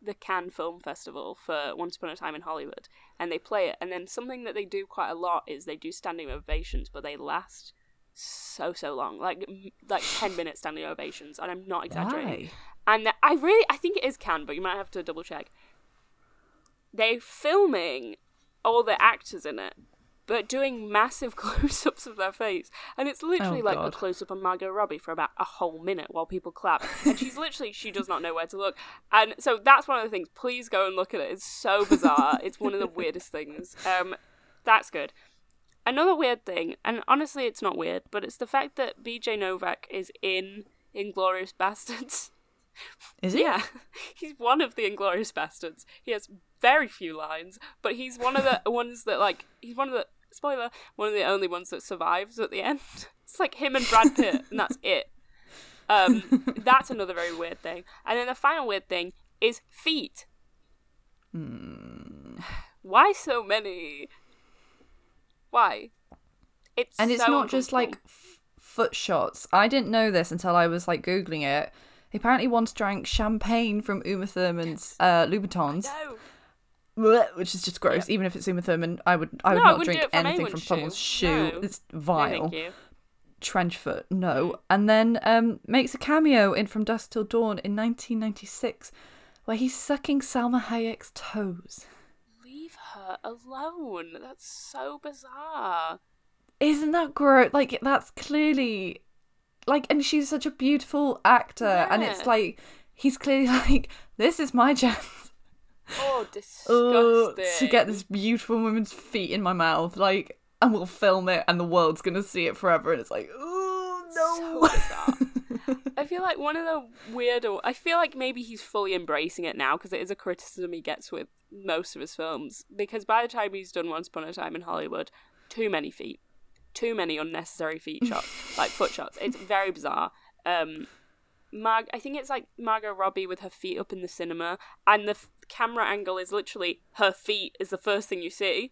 the Cannes Film Festival for Once Upon a Time in Hollywood, and they play it. And then something that they do quite a lot is they do standing ovations, but they last so so long, like like ten minute standing ovations, and I'm not exaggerating. Why? And I really, I think it is Cannes, but you might have to double check. They're filming all the actors in it, but doing massive close ups of their face. And it's literally Oh, like a close up on Margot Robbie for about a whole minute while people clap. And she's literally, she does not know where to look. And so that's one of the things. Please go and look at it. It's so bizarre. it's one of the weirdest things. Um, that's good. Another weird thing, and honestly, it's not weird, but it's the fact that BJ Novak is in Inglourious Basterds. Is it? Yeah, he's one of the Inglourious Basterds. He has very few lines, but he's one of the ones that like he's one of the spoiler one of the only ones that survives at the end. It's like him and Brad Pitt, and that's it. Um, that's another very weird thing. And then the final weird thing is feet. Why so many? Why? It's And it's so not just like f- foot shots. I didn't know this until I was like googling it. He apparently once drank champagne from Uma Thurman's uh, Louboutins, which is just gross. Even if it's Uma Thurman, I would I would No, not drink from anything from someone's shoe. No. It's No, vile. thank you. trench foot no and then um makes a cameo in from dusk till dawn in 1996 where he's sucking salma hayek's toes Leave her alone. That's so bizarre. isn't that gross like that's clearly like and she's such a beautiful actor and it's like he's clearly like this is my chance Oh, uh, disgusting. to get this beautiful woman's feet in my mouth like and we'll film it and the world's gonna see it forever and it's like oh no bizarre. I feel like one of the weirder. I feel like maybe he's fully embracing it now because it is a criticism he gets with most of his films. Because by the time he's done Once Upon a Time in Hollywood, too many feet, too many unnecessary feet shots, like foot shots. It's very bizarre. Um, Marg. I think it's like Margot Robbie with her feet up in the cinema, and the f- camera angle is literally her feet is the first thing you see.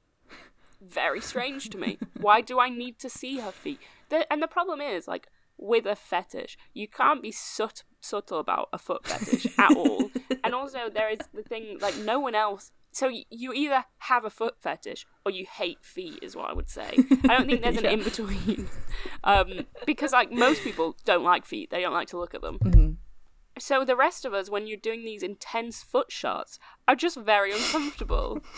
Very strange to me. Why do I need to see her feet? The, and the problem is, like, with a fetish, you can't be sut- subtle about a foot fetish at all. And also, there is the thing, like, no one else. So y- you either have a foot fetish or you hate feet, is what I would say. I don't think there's an Yeah. in between. Um, because, like, most people don't like feet, they don't like to look at them. Mhm. So the rest of us, when you're doing these intense foot shots, are just very uncomfortable.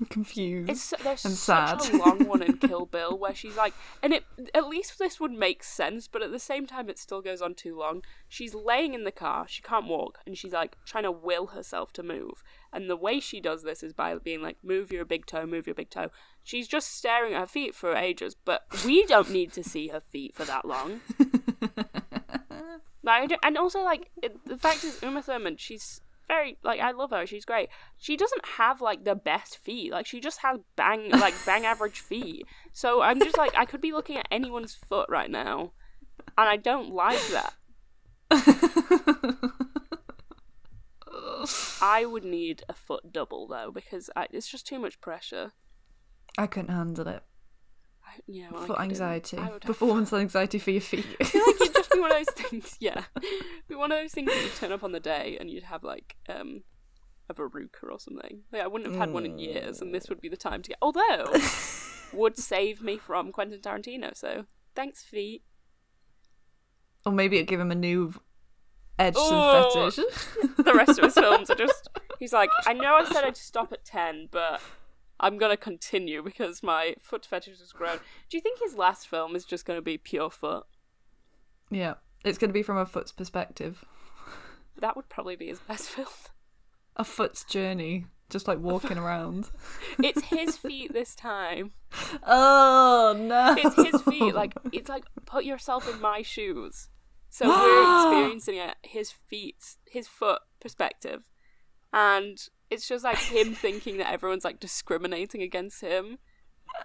I'm confused. It's there's And such sad. a long one in Kill Bill where she's like, and it at least this would make sense, but at the same time it still goes on too long. She's laying in the car, she can't walk, and she's like trying to will herself to move. And the way she does this is by being like, "Move your big toe, move your big toe." She's just staring at her feet for ages, but we don't need to see her feet for that long. Like, and also like it, the fact is Uma Thurman, she's very like I love her. She's great. She doesn't have like the best feet. Like she just has bang like bang average feet. So I'm just like I could be looking at anyone's foot right now, and I don't like that. I would need a foot double though because I, it's just too much pressure. I couldn't handle it. I, yeah, well, Foot anxiety. I would have- Performance anxiety for your feet. I feel like just be one of those things. Yeah, be one of those things that you turn up on the day and you'd have like um a verruca or something. Like I wouldn't have had one in years, and this would be the time to get. Although would save me from Quentin Tarantino. So thanks, feet. or maybe it'd give him a new edge to Oh. the fetish. The rest of his films are just. He's like, I know I said I'd stop at ten, but. I'm gonna continue because my foot fetish has grown. Do you think his last film is just gonna be pure foot? Yeah. It's going to be from a foot's perspective. That would probably be his best film. A foot's journey. Just like walking around. It's his feet this time. Oh no! it's his feet. Like it's like put yourself in my shoes. So we're experiencing it his feet, his foot perspective, and it's just like him thinking that everyone's like discriminating against him,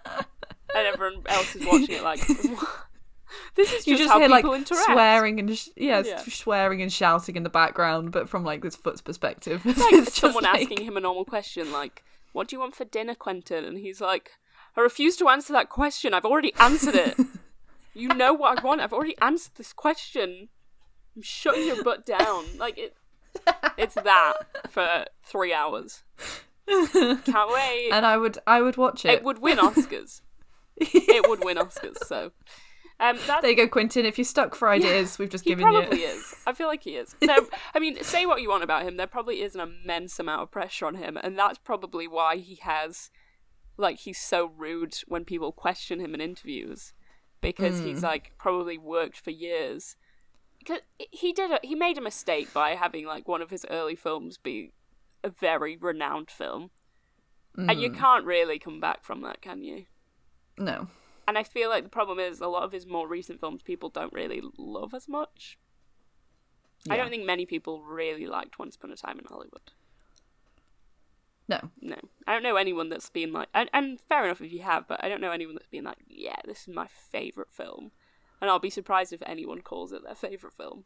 and everyone else is watching it like. This is you just how hear like interact. swearing and sh- yeah, Yeah. swearing and shouting in the background, but from like this foot's perspective. It's like It's just someone like- asking him a normal question, like, "What do you want for dinner, Quentin?" And he's like, "I refuse to answer that question. I've already answered it. you know what I want. I've already answered this question. I'm shutting your butt down. Like it. It's that for three hours. Can't wait. and I would, I would watch it. it would win Oscars. it would win Oscars. So, um, that's There you go, Quentin. If you're stuck for ideas, we've just he given probably you. is. I feel like he is. No, I mean, say what you want about him. There probably is an immense amount of pressure on him, and that's probably why he has, like, he's so rude when people question him in interviews, because he's like probably worked for years. Because he did, a, he made a mistake by having like one of his early films be a very renowned film, and you can't really come back from that, can you? No. And I feel like the problem is a lot of his more recent films people don't really love as much. I don't think many people really liked Once Upon a Time in Hollywood. No. No. I don't know anyone that's been like, and, and fair enough if you have, but I don't know anyone that's been like, yeah, this is my favourite film. And I'll be surprised if anyone calls it their favourite film.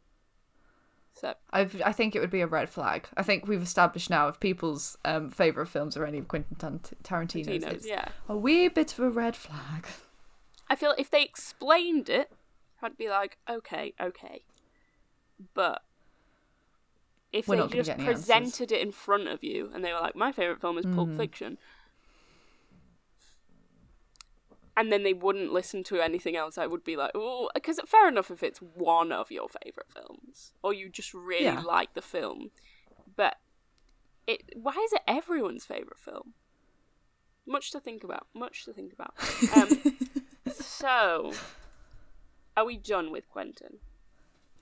So, I've, I think it would be a red flag. I think we've established now if people's um, favorite films are any of Quentin Tar- Tarantino's, yeah. a wee bit of a red flag. I feel if they explained it, I'd be like, okay, okay. But if We're they just presented it in front of you and they were like, my favourite film is Pulp Mm. Fiction, and then they wouldn't listen to anything else, I would be like, oh, because fair enough if it's one of your favourite films or you just really Yeah. like the film, but it why is it everyone's favourite film? Much to think about. Much to think about. Um, so, are we done with Quentin?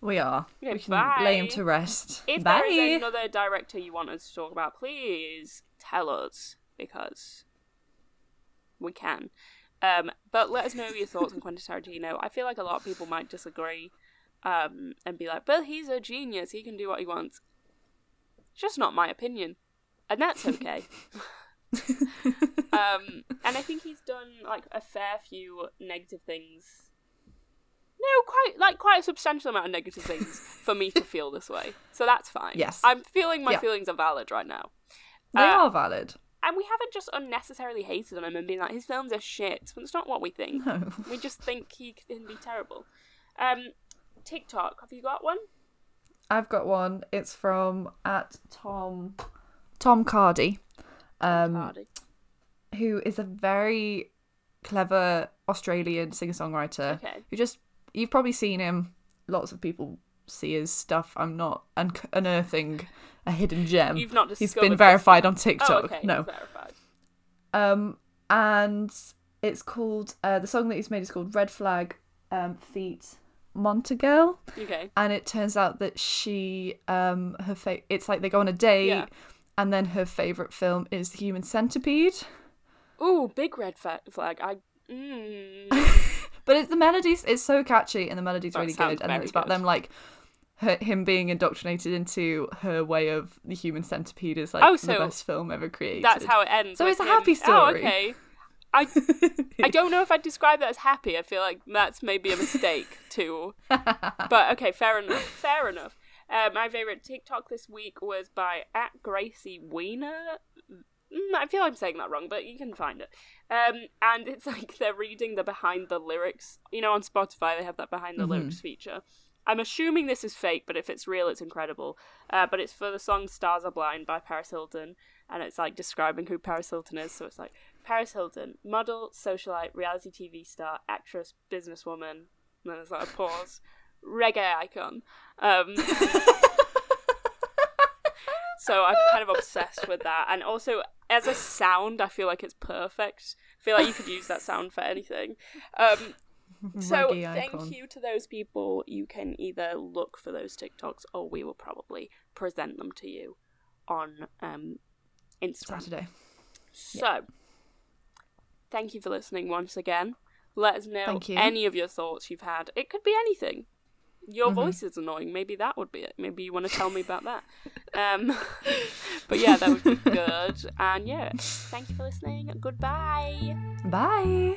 We are. Okay, we can lay him to rest. If Bye. there is another director you want us to talk about, please tell us because we can. Um, but let us know your thoughts on Quentin Tarantino. I feel like a lot of people might disagree um, and be like, "But he's a genius. He can do what he wants." It's just not my opinion, and that's okay. um, and I think he's done like a fair few negative things. No, quite like quite a substantial amount of negative things for me to feel this way. So that's fine. Yes. I'm feeling my Yeah. feelings are valid right now. They Uh, are valid. And we haven't just unnecessarily hated on him and been like his films are shit. But it's not what we think. No. We just think he can be terrible. Um, TikTok. Have you got one? I've got one. It's from at Tom Tom Cardy, um, who is a very clever Australian singer songwriter. Okay. Who just you've probably seen him. Lots of people see his stuff. I'm not un- unearthing a hidden gem. You've not He's been verified on TikTok. Oh, okay. No. Verified. Um, and it's called uh, the song that he's made is called Red Flag um, Feet Montegirl, Okay. and it turns out that she um her fa- it's like they go on a date, Yeah. And then her favorite film is The Human Centipede. Ooh, big red flag. I. Mm. But it's the melodies it's so catchy and the melody's That really good, and it's about good. them like. Her, him being indoctrinated into her way of the human centipede is like Oh, the best film ever created. That's how it ends. So it's a happy Oh, story. okay. I I don't know if I'd describe that as happy. I feel like that's maybe a mistake too. But okay, fair enough. Fair enough. Uh, my favorite TikTok this week was by at Gracie Wiener. Mm, I feel I'm saying that wrong, but you can find it. Um, and it's like they're reading the behind the lyrics. You know, on Spotify they have that behind the lyrics feature. I'm assuming this is fake, but if it's real, it's incredible. Uh, but it's for the song "Stars Are Blind" by Paris Hilton, and it's like describing who Paris Hilton is. So it's like Paris Hilton, model, socialite, reality TV star, actress, businesswoman. And then there's like a pause. Reggae icon. Um, so I'm kind of obsessed with that, and also as a sound, I feel like it's perfect. I feel like you could use that sound for anything. Um, so Reggae thank icon. you to those people. You can either look for those TikToks, or we will probably present them to you on um, Instagram. Saturday. So, thank you for listening once again. Let us know any of your thoughts you've had. It could be anything. Your Mm-hmm. voice is annoying. Maybe that would be it. Maybe you want to tell me about that. Um, but yeah, that would be good. And yeah, thank you for listening. Goodbye. Bye.